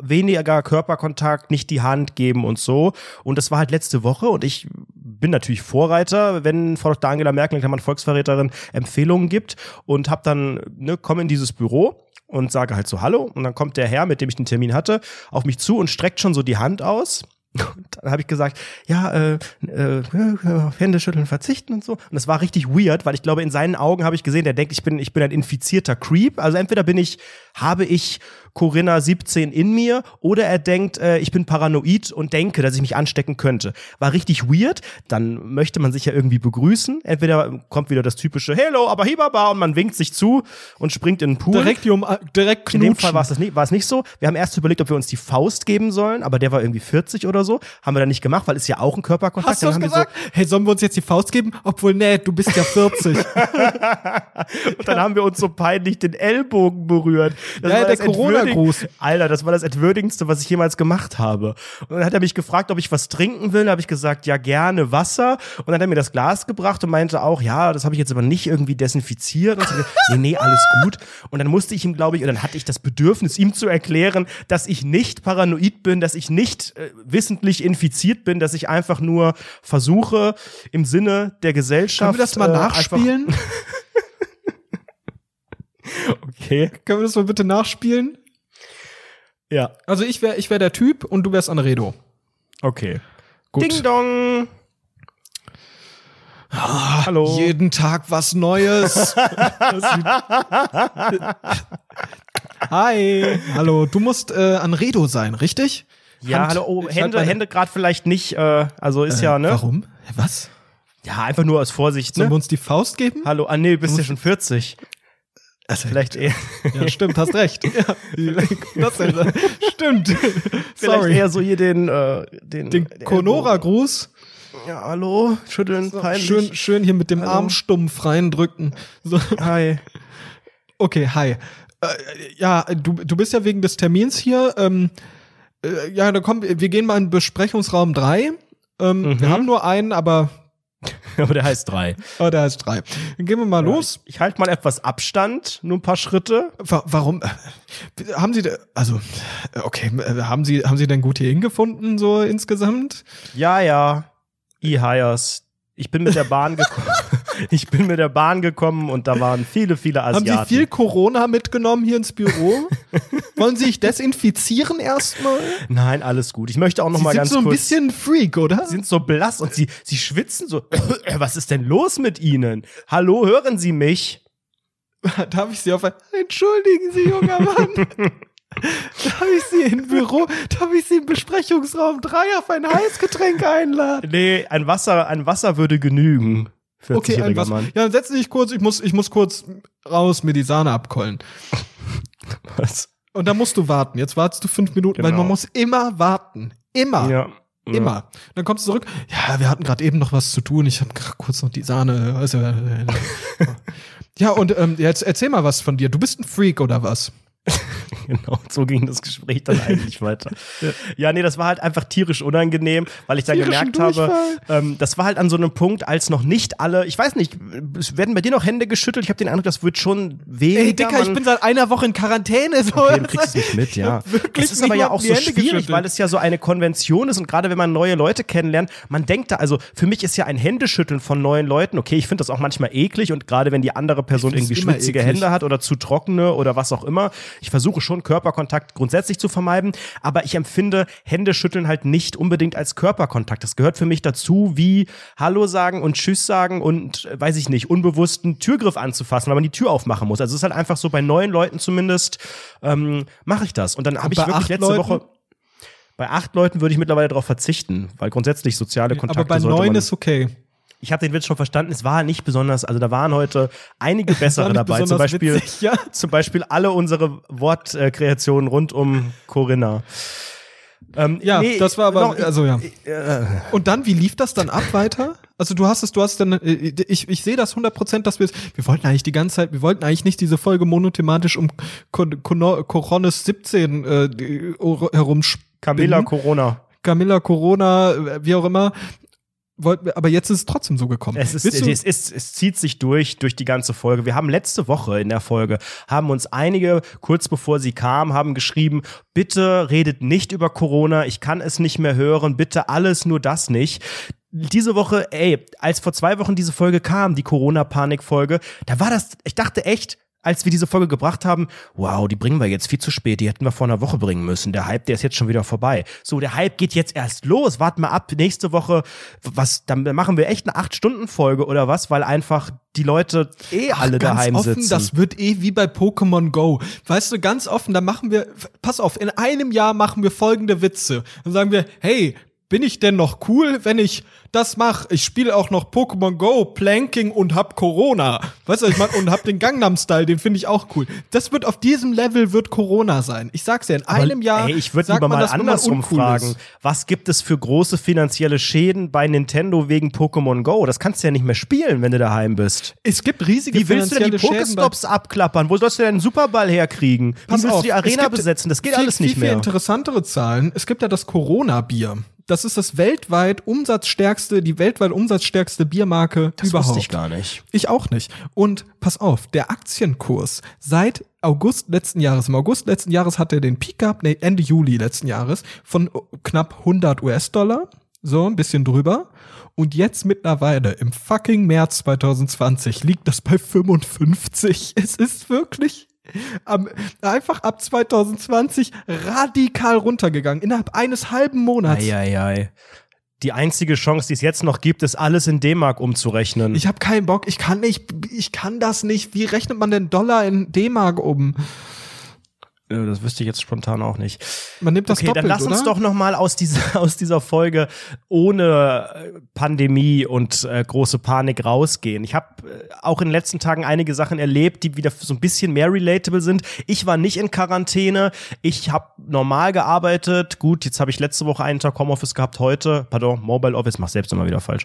weniger Körperkontakt, nicht die Hand geben und so. Und das war halt letzte Woche und ich bin natürlich Vorreiter, wenn Frau Dr. Angela Merkel, man Volksverräterin, Empfehlungen gibt und habe dann, ne, komme in dieses Büro und sage halt so Hallo und dann kommt der Herr, mit dem ich den Termin hatte, auf mich zu und streckt schon so die Hand aus. <laughs> Und dann habe ich gesagt, ja, äh, äh, Hände schütteln, verzichten und so. Und das war richtig weird, weil ich glaube, in seinen Augen habe ich gesehen, der denkt, ich bin, ich bin ein infizierter Creep. Also entweder bin ich, habe ich Corinna 17 in mir oder er denkt, äh, ich bin paranoid und denke, dass ich mich anstecken könnte. War richtig weird. Dann möchte man sich ja irgendwie begrüßen. Entweder kommt wieder das typische Hello, aber hibaba und man winkt sich zu und springt in den Pool. Direkt, um, direkt knutschen. In dem Fall war es das nicht, war es nicht so. Wir haben erst überlegt, ob wir uns die Faust geben sollen, aber der war irgendwie 40 oder so. Haben wir dann nicht gemacht, weil es ja auch ein Körperkontakt. Hast du dann gesagt? So, hey, sollen wir uns jetzt die Faust geben? Obwohl, nee, du bist ja 40. <laughs> und dann haben wir uns so peinlich den Ellbogen berührt. Das ja, der Corona-Gruß. Alter, das war das Entwürdigendste, was ich jemals gemacht habe. Und dann hat er mich gefragt, ob ich was trinken will. Da habe ich gesagt, ja, gerne Wasser. Und dann hat er mir das Glas gebracht und meinte auch, ja, das habe ich jetzt aber nicht irgendwie desinfiziert. Und so, nee, nee, alles gut. Und dann musste ich ihm, glaube ich, und dann hatte ich das Bedürfnis, ihm zu erklären, dass ich nicht paranoid bin, dass ich nicht äh, wissentlich infiziert bin, dass ich einfach nur versuche, im Sinne der Gesellschaft. Können wir das mal äh, nachspielen? <laughs> okay. Können wir das mal bitte nachspielen? Ja. Also ich wäre ich wär der Typ und du wärst Anredo. Okay. Gut. Ding dong. Ah, Hallo. Jeden Tag was Neues. <laughs> Hi. Hallo, du musst äh, Anredo sein, richtig? Ja, Hand, hallo, oh, Hände, halt Hände gerade vielleicht nicht, äh, also ist äh, ja, ne? Warum? Was? Ja, einfach nur aus Vorsicht, ne? Sollen wir uns die Faust geben? Hallo, ah nee, du bist ja schon 40. Also vielleicht eher. Ja, stimmt, hast recht. <laughs> Ja, das denn? Stimmt. Vielleicht Sorry. eher so hier den, äh, den, den Konora-Gruß. Ja, hallo, schütteln, so, peinlich. Schön, schön hier mit dem hallo. Arm stumpf reindrücken. So. Hi. Okay, hi. Äh, ja, du, du bist ja wegen des Termins hier. Ähm, äh, ja, dann komm, wir gehen mal in Besprechungsraum 3. Ähm, mhm. Wir haben nur einen, aber <laughs> Aber der heißt drei. Aber der heißt drei. Dann gehen wir mal ja, los. Ich, ich halte mal etwas Abstand, nur ein paar Schritte. Wa warum? Haben Sie, also, okay, haben Sie, haben Sie denn gut hier hingefunden, so insgesamt? Ja, ja. E-Hires. Ich bin mit der Bahn gekommen. <laughs> ich bin mit der Bahn gekommen und da waren viele, viele Asiaten. Haben Sie viel Corona mitgenommen hier ins Büro? <laughs> Wollen Sie sich desinfizieren erstmal? Nein, alles gut. Ich möchte auch noch Sie mal ganz kurz. Sie sind so ein bisschen Freak, oder? Sie sind so blass und Sie, Sie schwitzen so. Was ist denn los mit Ihnen? Hallo, hören Sie mich? <laughs> Darf ich Sie auf ein Entschuldigen Sie, junger Mann. <laughs> Darf ich Sie im Büro, darf ich Sie im Besprechungsraum 3 auf ein Heißgetränk einladen? Nee, ein Wasser, ein Wasser würde genügen. Okay, ein Wasser. Mann. Ja, dann setzen Sie sich kurz, ich muss, ich muss kurz raus mir die Sahne abkollen. <laughs> Was? Und dann musst du warten. Jetzt wartest du fünf Minuten, genau. weil man muss immer warten. Immer. Ja. Immer. Ja. Dann kommst du zurück. Ja, wir hatten gerade eben noch was zu tun. Ich habe kurz noch die Sahne. Also, äh, <laughs> ja, und ähm, jetzt erzähl mal was von dir. Du bist ein Freak oder was? <laughs> genau, so ging das Gespräch dann eigentlich <laughs> weiter. Ja. ja, nee, das war halt einfach tierisch unangenehm, weil ich dann gemerkt habe, ähm, das war halt an so einem Punkt, als noch nicht alle, ich weiß nicht, es werden bei dir noch Hände geschüttelt? Ich habe den Eindruck, das wird schon weniger. Ey, Dicker, ich bin seit einer Woche in Quarantäne. So. Okay, du kriegst es nicht mit, ja. <laughs> Wirklich es ist aber ja auch so schwierig, weil es ja so eine Konvention ist und gerade wenn man neue Leute kennenlernt, man denkt da, also für mich ist ja ein Händeschütteln von neuen Leuten, okay, ich finde das auch manchmal eklig und gerade wenn die andere Person irgendwie schmutzige eklig. Hände hat oder zu trockene oder was auch immer, ich versuche schon Körperkontakt grundsätzlich zu vermeiden, aber ich empfinde Händeschütteln halt nicht unbedingt als Körperkontakt. Das gehört für mich dazu, wie Hallo sagen und Tschüss sagen und, äh, weiß ich nicht, unbewussten Türgriff anzufassen, weil man die Tür aufmachen muss. Also es ist halt einfach so, bei neuen Leuten zumindest ähm, mache ich das. Und dann habe ich wirklich letzte Leuten? Woche bei acht Leuten würde ich mittlerweile darauf verzichten, weil grundsätzlich soziale Kontakte. Aber bei neun ist okay ich habe den Witz schon verstanden, es war nicht besonders, also da waren heute einige <laughs> bessere dabei, zum Beispiel, witzig, ja? zum Beispiel alle unsere Wortkreationen rund um Corinna. Ähm, ja, nee, das war aber, noch, also ja. Äh, Und dann, wie lief das dann ab weiter? Also du hast es, du hast dann, äh, ich, ich sehe das 100 Prozent, dass wir es, wir wollten eigentlich die ganze Zeit, wir wollten eigentlich nicht diese Folge monothematisch um Coronis 17 äh, herum Camilla Corona. Camilla Corona, äh, wie auch immer. Aber jetzt ist es trotzdem so gekommen. Es, ist, es, ist, es zieht sich durch, durch die ganze Folge. Wir haben letzte Woche in der Folge, haben uns einige, kurz bevor sie kam, haben geschrieben, bitte redet nicht über Corona, ich kann es nicht mehr hören, bitte alles, nur das nicht diese Woche, ey, als vor zwei Wochen diese Folge kam, die Corona-Panik-Folge, da war das, ich dachte echt, als wir diese Folge gebracht haben, wow, die bringen wir jetzt viel zu spät, die hätten wir vor einer Woche bringen müssen. Der Hype, der ist jetzt schon wieder vorbei. So, der Hype geht jetzt erst los. Warten wir ab, nächste Woche, was, dann machen wir echt eine acht Stunden Folge oder was, weil einfach die Leute eh Ach, alle daheim offen, sitzen. Das wird eh wie bei Pokémon Go. Weißt du, ganz offen, da machen wir, pass auf, in einem Jahr machen wir folgende Witze. Dann sagen wir, hey, bin ich denn noch cool, wenn ich das mache? Ich spiele auch noch Pokémon Go, Planking und hab Corona. Weißt du, ich meine, und hab den Gangnam Style, den finde ich auch cool. Das wird auf diesem Level wird Corona sein. Ich sag's ja, in Aber, einem Jahr. Ey, ich würde lieber mal andersrum fragen. Was gibt es für große finanzielle Schäden bei Nintendo wegen Pokémon Go? Das kannst du ja nicht mehr spielen, wenn du daheim bist. Es gibt riesige Wie willst du denn die Pokestops abklappern? Wo sollst du denn einen Superball herkriegen? Wie Pass willst auf, du die Arena besetzen? Das geht viel, alles nicht viel, mehr. Viel interessantere Zahlen. Es gibt ja das Corona-Bier das ist das weltweit umsatzstärkste, die weltweit umsatzstärkste Biermarke das überhaupt. Wusste ich gar nicht. Ich auch nicht. Und pass auf, der Aktienkurs seit August letzten Jahres, im August letzten Jahres hat er den Peak gehabt, nee, Ende Juli letzten Jahres von knapp 100 US-Dollar, so ein bisschen drüber. Und jetzt mittlerweile im fucking März 2020 liegt das bei 55. Es ist wirklich am, einfach ab 2020 radikal runtergegangen, innerhalb eines halben Monats. Eieiei. Die einzige Chance, die es jetzt noch gibt, ist alles in D-Mark umzurechnen. Ich habe keinen Bock, ich kann nicht, ich kann das nicht. Wie rechnet man denn Dollar in D-Mark um? Äh, das wüsste ich jetzt spontan auch nicht. Man nimmt das okay, doppelt, dann lass oder? uns doch noch mal aus dieser <laughs> aus dieser Folge ohne äh, Pandemie und äh, große Panik rausgehen. Ich habe äh, auch in den letzten Tagen einige Sachen erlebt, die wieder so ein bisschen mehr relatable sind. Ich war nicht in Quarantäne. Ich habe normal gearbeitet. Gut, jetzt habe ich letzte Woche einen Tag Homeoffice gehabt. Heute, pardon, Mobile Office, mach selbst immer wieder falsch.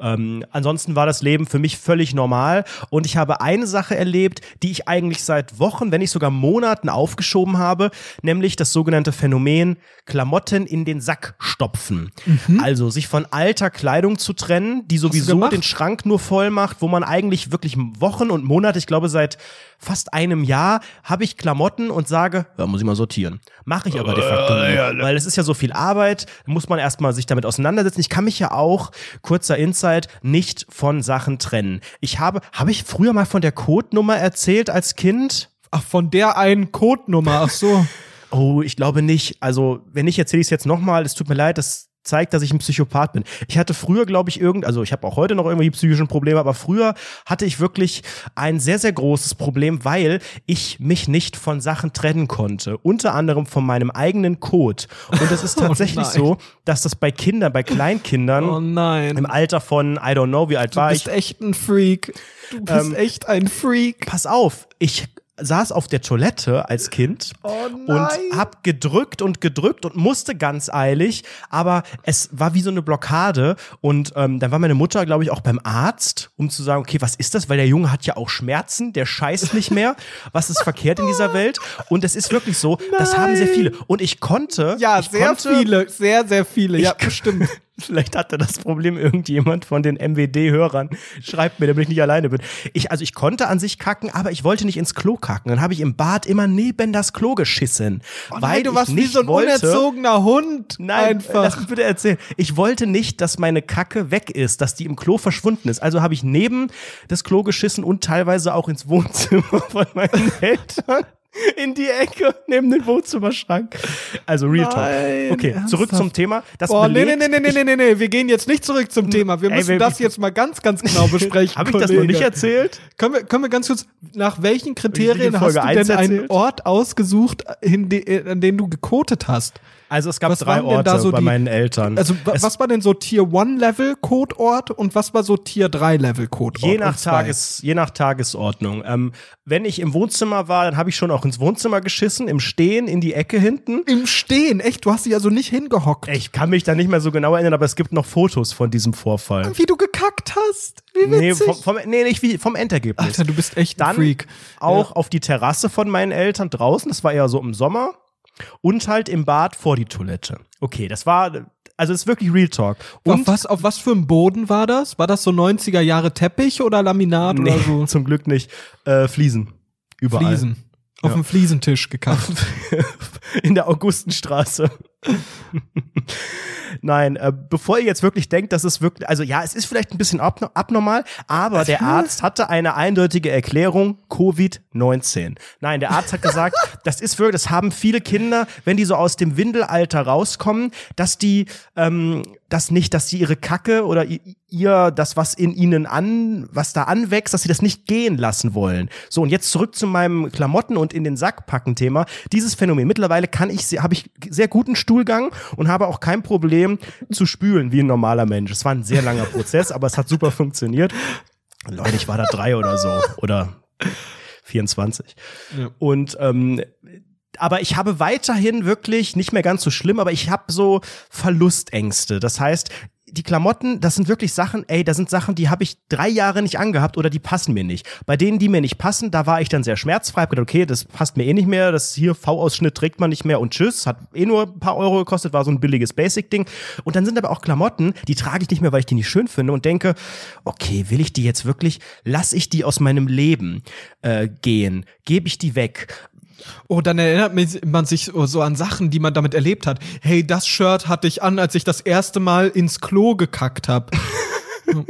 Ähm, ansonsten war das Leben für mich völlig normal und ich habe eine Sache erlebt, die ich eigentlich seit Wochen, wenn nicht sogar Monaten aufgeschoben aufgehoben habe, nämlich das sogenannte Phänomen Klamotten in den Sack stopfen. Mhm. Also sich von alter Kleidung zu trennen, die sowieso den Schrank nur voll macht, wo man eigentlich wirklich Wochen und Monate, ich glaube seit fast einem Jahr, habe ich Klamotten und sage, ja, muss ich mal sortieren. Mache ich aber de facto nie, ne. weil es ist ja so viel Arbeit, muss man erstmal sich damit auseinandersetzen. Ich kann mich ja auch, kurzer Insight, nicht von Sachen trennen. Ich habe, habe ich früher mal von der Codenummer erzählt als Kind? Ach, von der einen Codenummer, ach so. <laughs> oh, ich glaube nicht. Also, wenn nicht, erzähle ich es jetzt nochmal. Es tut mir leid, das zeigt, dass ich ein Psychopath bin. Ich hatte früher, glaube ich, irgend, also ich habe auch heute noch irgendwie psychische Probleme, aber früher hatte ich wirklich ein sehr, sehr großes Problem, weil ich mich nicht von Sachen trennen konnte. Unter anderem von meinem eigenen Code. Und es ist <laughs> oh tatsächlich oh so, dass das bei Kindern, bei Kleinkindern oh im Alter von, I don't know, wie alt du war ich. Du bist echt ein Freak. Du bist ähm, echt ein Freak. Pass auf, ich saß auf der Toilette als Kind oh und hab gedrückt und gedrückt und musste ganz eilig, aber es war wie so eine Blockade und ähm, dann war meine Mutter, glaube ich, auch beim Arzt, um zu sagen, okay, was ist das? Weil der Junge hat ja auch Schmerzen, der scheißt nicht mehr. Was ist verkehrt in dieser Welt? Und es ist wirklich so, Nein. das haben sehr viele. Und ich konnte. Ja, ich sehr konnte, viele, sehr, sehr viele. Ja, bestimmt. <laughs> Vielleicht hatte das Problem irgendjemand von den MWD-Hörern. Schreibt mir, damit ich nicht alleine bin. Ich, also ich konnte an sich kacken, aber ich wollte nicht ins Klo kacken. Dann habe ich im Bad immer neben das Klo geschissen. Oh nein, weil du warst wie so ein wollte, unerzogener Hund. Nein, einfach. lass mich bitte erzählen. Ich wollte nicht, dass meine Kacke weg ist, dass die im Klo verschwunden ist. Also habe ich neben das Klo geschissen und teilweise auch ins Wohnzimmer <laughs> von meinen Eltern <laughs> in die Ecke neben den Wohnzimmerschrank. Also Real Talk. Okay, ernsthaft? zurück zum Thema. Das Boah, nee, nee, nee, nee, nee, nee, nee, wir gehen jetzt nicht zurück zum Thema. Wir müssen Ey, das jetzt mal ganz, ganz genau <laughs> besprechen. Habe ich das noch nicht erzählt? Können wir, können wir ganz kurz, nach welchen Kriterien hast du denn einen Ort ausgesucht, an den du gekotet hast? Also es gab was drei Orte so bei die, meinen Eltern. Also es was war denn so Tier 1 Level Codeort und was war so Tier 3 Level Codeort? Je nach Tages, je nach Tagesordnung. Ähm, wenn ich im Wohnzimmer war, dann habe ich schon auch ins Wohnzimmer geschissen, im Stehen, in die Ecke hinten. Im Stehen, echt? Du hast dich also nicht hingehockt. Ich kann mich da nicht mehr so genau erinnern, aber es gibt noch Fotos von diesem Vorfall. Wie du gekackt hast. Wie Nee, witzig. vom, vom, nee, nicht wie, vom Endergebnis. Alter, du bist echt Dann Freak. auch auf die Terrasse von meinen Eltern draußen, das war eher so im Sommer. Und halt im Bad vor die Toilette. Okay, das war, also ist wirklich Real Talk. auf, Und was, auf was für einem Boden war das? War das so 90er Jahre Teppich oder Laminat nee, oder so? <laughs> zum Glück nicht. Äh, Fliesen. Überall. Fliesen. Auf dem Fliesentisch gekackt. <laughs> in der Augustenstraße. Nein, äh, bevor ihr jetzt wirklich denkt, dass es wirklich, also ja, es ist vielleicht ein bisschen abno- abnormal, aber der Arzt hatte eine eindeutige Erklärung, Covid-19. Nein, der Arzt hat gesagt, <laughs> das ist wirklich, das haben viele Kinder, wenn die so aus dem Windelalter rauskommen, dass die, ähm, das nicht, dass sie ihre Kacke oder ihr, das, was in ihnen an, was da anwächst, dass sie das nicht gehen lassen wollen. So, und jetzt zurück zu meinem Klamotten und in den Sack packen Thema. Dieses Phänomen. Mittlerweile kann ich, habe ich sehr guten Stuhlgang und habe auch kein Problem zu spülen wie ein normaler Mensch. Es war ein sehr langer Prozess, aber es hat super funktioniert. Leute, ich war da drei oder so. Oder 24. Ja. Und ähm, aber ich habe weiterhin wirklich nicht mehr ganz so schlimm, aber ich habe so Verlustängste. Das heißt, die Klamotten, das sind wirklich Sachen, ey, das sind Sachen, die habe ich drei Jahre nicht angehabt oder die passen mir nicht. Bei denen, die mir nicht passen, da war ich dann sehr schmerzfrei, hab gedacht, okay, das passt mir eh nicht mehr, das hier V-Ausschnitt trägt man nicht mehr und tschüss, hat eh nur ein paar Euro gekostet, war so ein billiges Basic-Ding. Und dann sind aber auch Klamotten, die trage ich nicht mehr, weil ich die nicht schön finde und denke, okay, will ich die jetzt wirklich, lass ich die aus meinem Leben äh, gehen, gebe ich die weg, Oh, dann erinnert man sich so an Sachen, die man damit erlebt hat. Hey, das Shirt hatte ich an, als ich das erste Mal ins Klo gekackt habe. <laughs>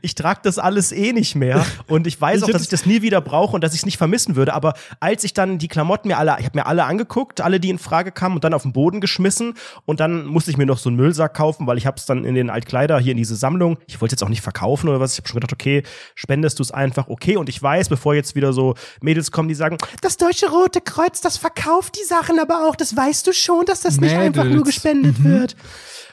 ich trage das alles eh nicht mehr und ich weiß Ich auch, dass ich das nie wieder brauche und dass ich es nicht vermissen würde. Aber als ich dann die Klamotten mir alle, ich habe mir alle angeguckt, alle, die in Frage kamen und dann auf den Boden geschmissen und dann musste ich mir noch so einen Müllsack kaufen, weil ich habe es dann in den Altkleider hier in diese Sammlung. Ich wollte jetzt auch nicht verkaufen oder was. Ich habe schon gedacht, okay, spendest du es einfach, okay. Und ich weiß, bevor jetzt wieder so Mädels kommen, die sagen, das Deutsche Rote Kreuz, das verkauft die Sachen aber auch. Das weißt du schon, dass das nicht einfach nur Mädels. gespendet wird.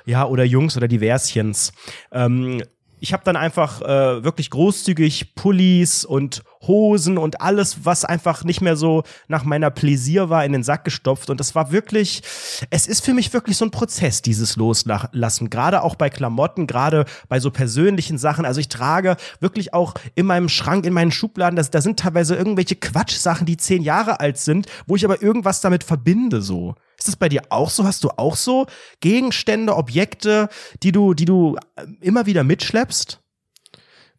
Ja, oder Jungs oder Diverschens. Ähm, ich habe dann einfach äh, wirklich großzügig Pullis und Hosen und alles, was einfach nicht mehr so nach meiner Pläsier war, in den Sack gestopft. Und das war wirklich, es ist für mich wirklich so ein Prozess, dieses Loslassen. Gerade auch bei Klamotten, gerade bei so persönlichen Sachen. Also ich trage wirklich auch in meinem Schrank, in meinen Schubladen, das, da sind teilweise irgendwelche Quatschsachen, die zehn Jahre alt sind, wo ich aber irgendwas damit verbinde so. Ist das bei dir auch so? Hast du auch so Gegenstände, Objekte, die du, die du äh, immer wieder mitschleppst?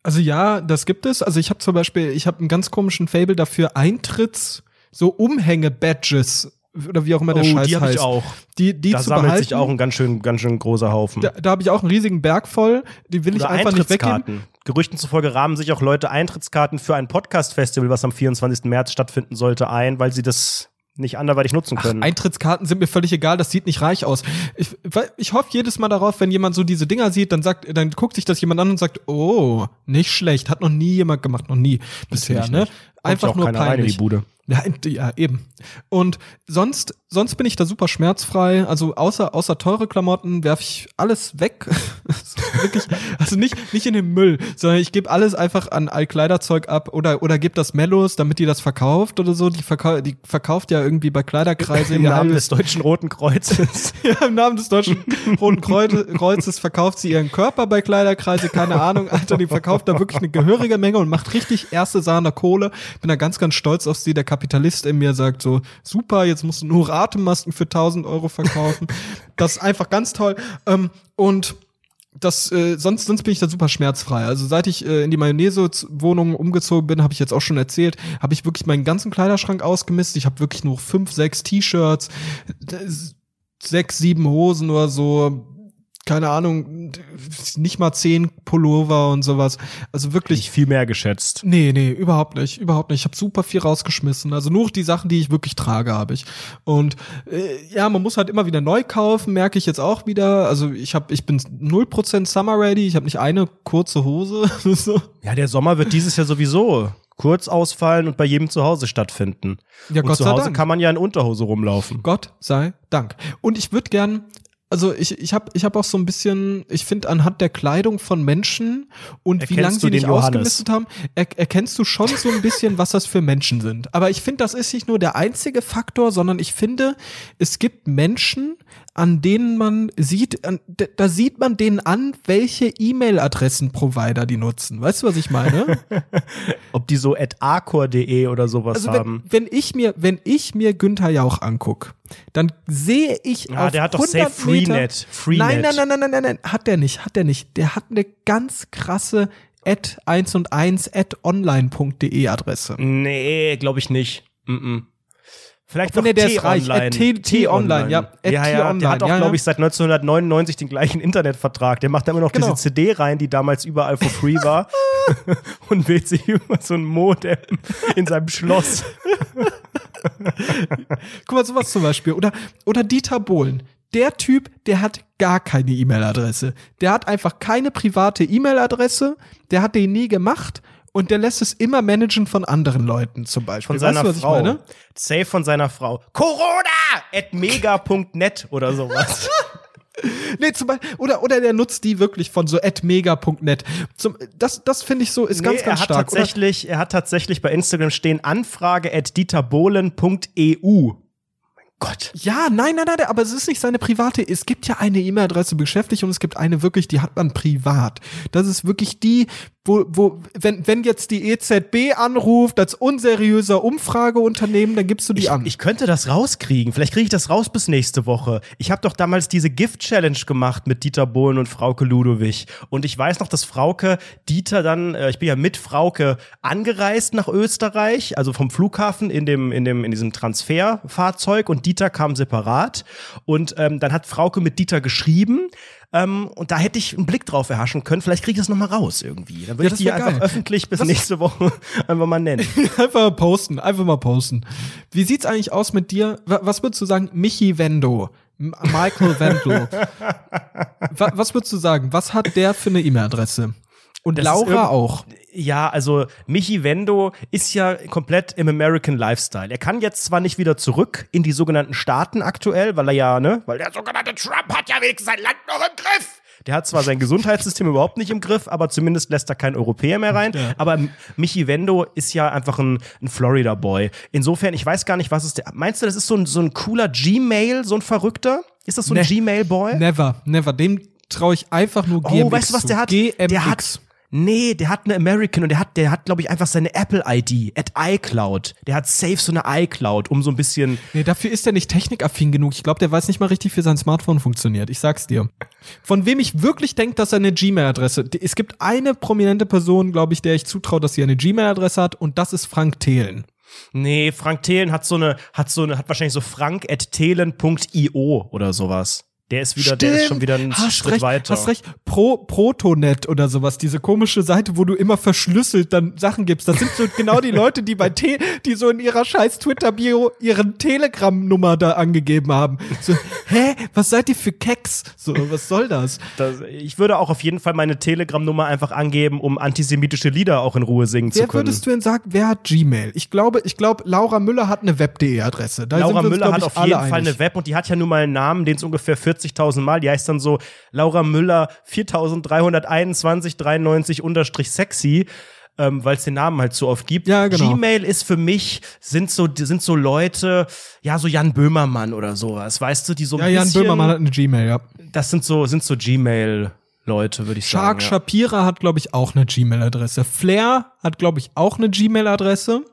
Also ja, das gibt es. Also ich habe zum Beispiel, ich habe einen ganz komischen Fable dafür, Eintritts, so Umhänge-Badges oder wie auch immer der Scheiß Oh, die habe heißt. ich auch. Die, die da zu sammelt behalten. sich auch ein ganz schön, ganz schön großer Haufen. da da habe ich auch einen riesigen Berg voll. Die will ich Oder einfach nicht weggeben. Eintrittskarten. Gerüchten zufolge rahmen sich auch Leute Eintrittskarten für ein Podcast-Festival, was am 24. März stattfinden sollte, ein, weil sie das nicht anderweitig nutzen Ach, können. Eintrittskarten sind mir völlig egal, das sieht nicht reich aus. Ich, ich hoffe jedes Mal darauf, wenn jemand so diese Dinger sieht, dann sagt, dann guckt sich das jemand an und sagt, oh, nicht schlecht, hat noch nie jemand gemacht, noch nie bisher, Natürlich ne? nicht. Einfach nur keiner rein in peinlich. die Bude. Ja, ja, eben. Und sonst, sonst bin ich da super schmerzfrei. Also außer, außer teure Klamotten werfe ich alles weg. <laughs> Wirklich, also nicht, nicht in den Müll, sondern ich gebe alles einfach an Altkleiderzeug ab oder, oder gebe das Mellos, damit die das verkauft oder so. Die, verkau die verkauft ja irgendwie bei Kleiderkreise <laughs> Im Namen des Deutschen Roten Kreuzes. <laughs> ja, im Namen des Deutschen Roten Kreuz- Kreuzes verkauft sie ihren Körper bei Kleiderkreise, keine Ahnung, Alter, die verkauft da wirklich eine gehörige Menge und macht richtig erste Sahne Kohle. Bin da ganz, ganz stolz auf sie. Der Kapitalist in mir sagt so, super, jetzt musst du nur Atemmasken für 1000 Euro verkaufen. <laughs> Das ist einfach ganz toll. Ähm, und das äh, sonst sonst bin ich da super schmerzfrei. Also seit ich äh, in die Mayonnaise-Wohnung umgezogen bin, habe ich jetzt auch schon erzählt, habe ich wirklich meinen ganzen Kleiderschrank ausgemistet. Ich habe wirklich nur fünf, sechs T-Shirts, das- sechs, sieben Hosen oder so. Keine Ahnung, nicht mal zehn Pullover und sowas. Also wirklich. Nicht viel mehr geschätzt. Nee, nee, überhaupt nicht, überhaupt nicht. Ich habe super viel rausgeschmissen. Also nur die Sachen, die ich wirklich trage, habe ich. Und äh, ja, man muss halt immer wieder neu kaufen, merke ich jetzt auch wieder. Also ich habe, ich bin 0% Summer ready. Ich habe nicht eine kurze Hose. <laughs> so. Ja, der Sommer wird dieses Jahr sowieso kurz ausfallen und bei jedem zu Hause stattfinden. Ja, und Gott zu sei Hause Dank. kann man ja in Unterhose rumlaufen. Gott sei Dank. Und ich würde gern Also ich, ich habe ich hab auch so ein bisschen, ich finde anhand der Kleidung von Menschen und wie Erkennst lange du sie nicht Johannes? ausgemistet haben, er, erkennst du schon so ein bisschen, was das für Menschen sind. Aber ich finde, das ist nicht nur der einzige Faktor, sondern ich finde, es gibt Menschen, denen man sieht, an, da sieht man denen an, welche E-Mail-Adressen-Provider die nutzen. Weißt du, was ich meine? <laughs> Ob die so at arcor.de oder sowas Also haben. wenn, wenn ich mir, wenn ich mir Günther Jauch anguck, dann sehe ich Ja, auf der hat doch 100 safe Freenet. Freenet. Nein, nein, nein, nein, nein, nein, nein, hat der nicht, hat der nicht. Der hat eine ganz krasse at 1 und 1 at online.de Adresse. Nee, glaube ich nicht. Mm -mm. Vielleicht Obwohl, noch der ist reich. T-Online. T-Online, ja. At ja, ja, der hat auch, glaube ich, seit 1999 den gleichen Internetvertrag. Der macht da immer noch Genau. diese CD rein, die damals überall for free war. <laughs> und wählt sich über so ein Modem in seinem Schloss. Guck mal, sowas zum Beispiel. Oder, oder Dieter Bohlen. Der Typ, der hat gar keine E-Mail-Adresse. Der hat einfach keine private E-Mail-Adresse. Der hat den nie gemacht. Und der lässt es immer managen von anderen Leuten zum Beispiel. Von seiner weißt du, was Frau. ich meine? Safe von seiner Frau. Corona! At mega.net oder sowas. <laughs> Nee, zum Beispiel, oder, oder der nutzt die wirklich von so atmega.net. Zum, das, das finde ich so, ist ganz, Nee, ganz er hat stark. Oder, tatsächlich, er hat tatsächlich bei Instagram stehen Anfrage at dieterbohlen.eu. Mein Gott. ja, nein, nein, nein, aber es ist nicht seine private. Es gibt ja eine E-Mail-Adresse beschäftigt und es gibt eine wirklich, die hat man privat. Das ist wirklich die, wo, wo, wenn, wenn jetzt die EZB anruft als unseriöser Umfrageunternehmen, dann gibst du die Ich, an. ich könnte das rauskriegen. Vielleicht kriege ich das raus bis nächste Woche. Ich habe doch damals diese Gift-Challenge gemacht mit Dieter Bohlen und Frauke Ludowig. Und ich weiß noch, dass Frauke Dieter dann, äh, ich bin ja mit Frauke angereist nach Österreich, also vom Flughafen in dem, in dem, in diesem Transferfahrzeug und Dieter kam separat. Und ähm, dann hat Frauke mit Dieter geschrieben. Ähm, und da hätte ich einen Blick drauf erhaschen können. Vielleicht kriege ich das noch mal raus irgendwie. Dann würde Ja, ich das die einfach geil. öffentlich bis Was- nächste Woche <laughs> einfach mal nennen. <laughs> einfach mal posten, einfach mal posten. Wie sieht's eigentlich aus mit dir? Wa- Was würdest du sagen, Michi Wendo? M- Michael. <laughs> Wa- Was würdest du sagen? Was hat der für eine E-Mail-Adresse? Und Das Laura auch. Ja, also Michi Wendo ist ja komplett im American Lifestyle. Er kann jetzt zwar nicht wieder zurück in die sogenannten Staaten aktuell, weil er ja, ne, weil der sogenannte Trump hat ja wenigstens sein Land noch im Griff. Der hat zwar sein Gesundheitssystem <laughs> überhaupt nicht im Griff, aber zumindest lässt da kein Europäer mehr rein. Aber M- Michi Wendo ist ja einfach ein, ein Florida-Boy. Insofern, ich weiß gar nicht, was ist der. Meinst du, das ist so ein, so ein cooler Gmail, so ein Verrückter? Ist das so ein Ne. Gmail-Boy? Never, never. Dem traue ich einfach nur GMX Oh, weißt du, was der hat? GMX. Der hat, nee, der hat eine American und der hat, der hat, glaube ich, einfach seine Apple-ID at iCloud. Der hat safe so eine iCloud, um so ein bisschen. Nee, dafür ist er nicht technikaffin genug. Ich glaube, der weiß nicht mal richtig, wie sein Smartphone funktioniert. Ich sag's dir. Von wem ich wirklich denke, dass er eine Gmail-Adresse. Es gibt eine prominente Person, glaube ich, der ich zutraue, dass sie eine Gmail-Adresse hat, und das ist Frank Thelen. Nee, Frank Thelen hat so eine, hat so eine, hat wahrscheinlich so frank at thelen.io oder sowas. Der ist wieder, der ist schon wieder einen hast Schritt recht, weiter. Hast recht. Pro, Protonet oder sowas, diese komische Seite, wo du immer verschlüsselt dann Sachen gibst. Das sind so <laughs> genau die Leute, die bei T, die so in ihrer scheiß Twitter-Bio ihren Telegram-Nummer da angegeben haben. So, hä, was seid ihr für Keks? So, was soll das? Das, ich würde auch auf jeden Fall meine Telegram-Nummer einfach angeben, um antisemitische Lieder auch in Ruhe singen zu Wer können. würdest du denn sagen, wer hat Gmail? Ich glaube, ich glaube, Laura Müller hat eine Web.de-Adresse. Laura uns, Müller glaub hat auf jeden Fall einig. eine Web und die hat ja nun mal einen Namen, den es ungefähr 40.000 Mal, die heißt dann so Laura Müller 4321 93 unterstrich sexy. Ähm, weil es den Namen halt so oft gibt. Ja, genau. Gmail ist für mich, sind so, sind so Leute, ja, so Jan Böhmermann oder sowas, weißt du, die so ein Ja, Jan bisschen, Böhmermann hat eine Gmail, ja. das sind so, sind so Gmail-Leute, würde ich Shark sagen. Ja. Shapira hat, glaube ich, auch eine Gmail-Adresse. Flair hat, glaube ich, auch eine Gmail-Adresse.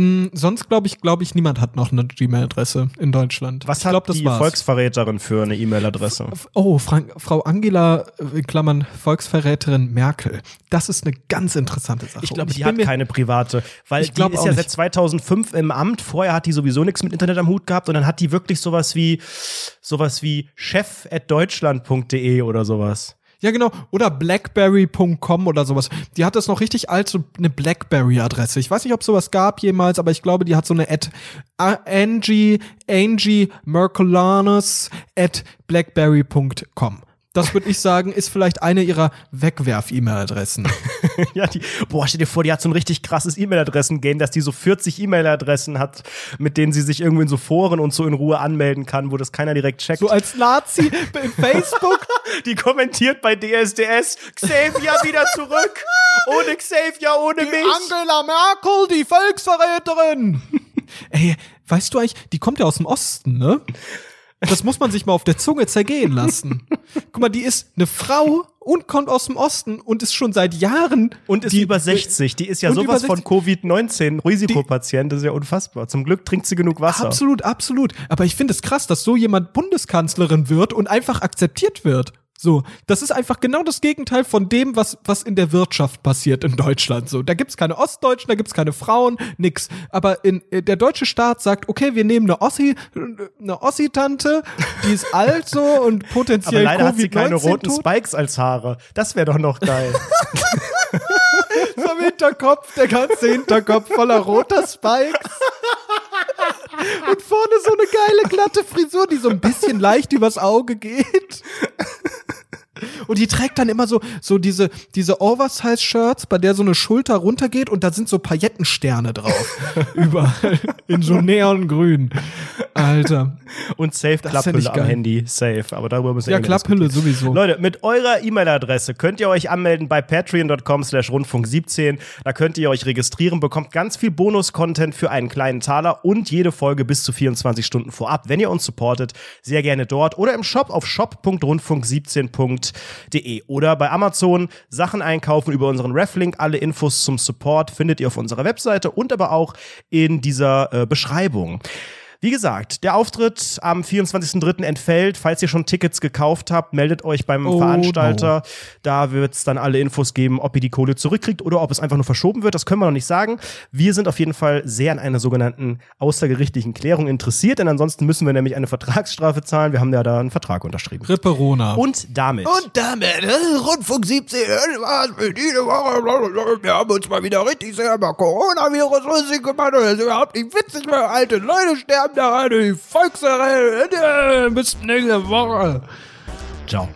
Mm, sonst glaube ich, glaube ich, niemand hat noch eine Gmail-Adresse in Deutschland. Was ich hat glaub, das die war's. Volksverräterin für eine E-Mail-Adresse? Oh, Frank, Frau Angela, äh, in Klammern, Volksverräterin Merkel. Das ist eine ganz interessante Sache. Ich glaube, die hat mir- keine private, weil Ich die ist ja nicht. seit 2005 im Amt. Vorher hat die sowieso nichts mit Internet am Hut gehabt und dann hat die wirklich sowas wie sowas wie chef@deutschland.de oder sowas. Ja, genau. Oder blackberry.com oder sowas. Die hat das noch richtig alt, so eine Blackberry-Adresse. Ich weiß nicht, ob sowas gab jemals, aber ich glaube, die hat so eine at Angie, Angie Merculanus at blackberry.com. Das würde ich sagen, ist vielleicht eine ihrer Wegwerf-E-Mail-Adressen. <laughs> ja, die, boah, stell dir vor, die hat so ein richtig krasses E-Mail-Adressen-Game, dass die so 40 E-Mail-Adressen hat, mit denen sie sich irgendwie in so Foren und so in Ruhe anmelden kann, wo das keiner direkt checkt. So als Nazi in Facebook. <laughs> die kommentiert bei DSDS, Xavier wieder zurück. Ohne Xavier, ohne die mich. Angela Merkel, die Volksverräterin. <laughs> Ey, weißt du eigentlich, die kommt ja aus dem Osten, ne? Das muss man sich mal auf der Zunge zergehen lassen. Guck mal, die ist eine Frau und kommt aus dem Osten und ist schon seit Jahren. Und ist die, über 60. Die ist ja sowas von Covid-19 Risikopatient. Das ist ja unfassbar. Zum Glück trinkt sie genug Wasser. Absolut, absolut. Aber ich finde es krass, dass so jemand Bundeskanzlerin wird und einfach akzeptiert wird. So, das ist einfach genau das Gegenteil von dem, was, was in der Wirtschaft passiert in Deutschland. So, da gibt's keine Ostdeutschen, da gibt's keine Frauen, nix. Aber in, in der deutsche Staat sagt, okay, wir nehmen eine Ossi, eine Ossi-Tante, die ist alt so und potenziell Aber leider hat sie keine roten tot. Spikes als Haare. Das wäre doch noch geil. <laughs> Vom Hinterkopf, der ganze Hinterkopf voller roter Spikes. Und vorne so eine geile glatte Frisur, die so ein bisschen leicht übers Auge geht. Und die trägt dann immer so, so diese, diese Oversize-Shirts, bei der so eine Schulter runtergeht und da sind so Paillettensterne drauf. <laughs> Überall. In so Neongrün. Alter. Und Safe Das ja Klapphülle nicht am. Handy. Safe. Aber darüber müssen wir Ja, Klapphülle sowieso. Leute, mit eurer E-Mail-Adresse könnt ihr euch anmelden bei patreon.com slash rundfunk 17. Da könnt ihr euch registrieren, bekommt ganz viel Bonus-Content für einen kleinen Taler und jede Folge bis zu 24 Stunden vorab. Wenn ihr uns supportet, sehr gerne dort oder im Shop auf shop.rundfunk17.de oder bei Amazon Sachen einkaufen über unseren Reflink. Alle Infos zum Support findet ihr auf unserer Webseite und aber auch in dieser äh, Beschreibung. Wie gesagt, der Auftritt am 24.03. entfällt. Falls ihr schon Tickets gekauft habt, meldet euch beim Oh, Veranstalter. Da wird es dann alle Infos geben, ob ihr die Kohle zurückkriegt oder ob es einfach nur verschoben wird. Das können wir noch nicht sagen. Wir sind auf jeden Fall sehr an einer sogenannten außergerichtlichen Klärung interessiert, denn ansonsten müssen wir nämlich eine Vertragsstrafe zahlen. Wir haben ja da einen Vertrag unterschrieben. Ripperona. Und damit. Und damit, äh, Rundfunk 17, das war's für diese Woche. Wir haben uns mal wieder richtig sehr über Coronavirus lustig gemacht. Das ist überhaupt nicht witzig, weil alte Leute sterben daran. Die Volksarena. Bis nächste Woche. Ciao.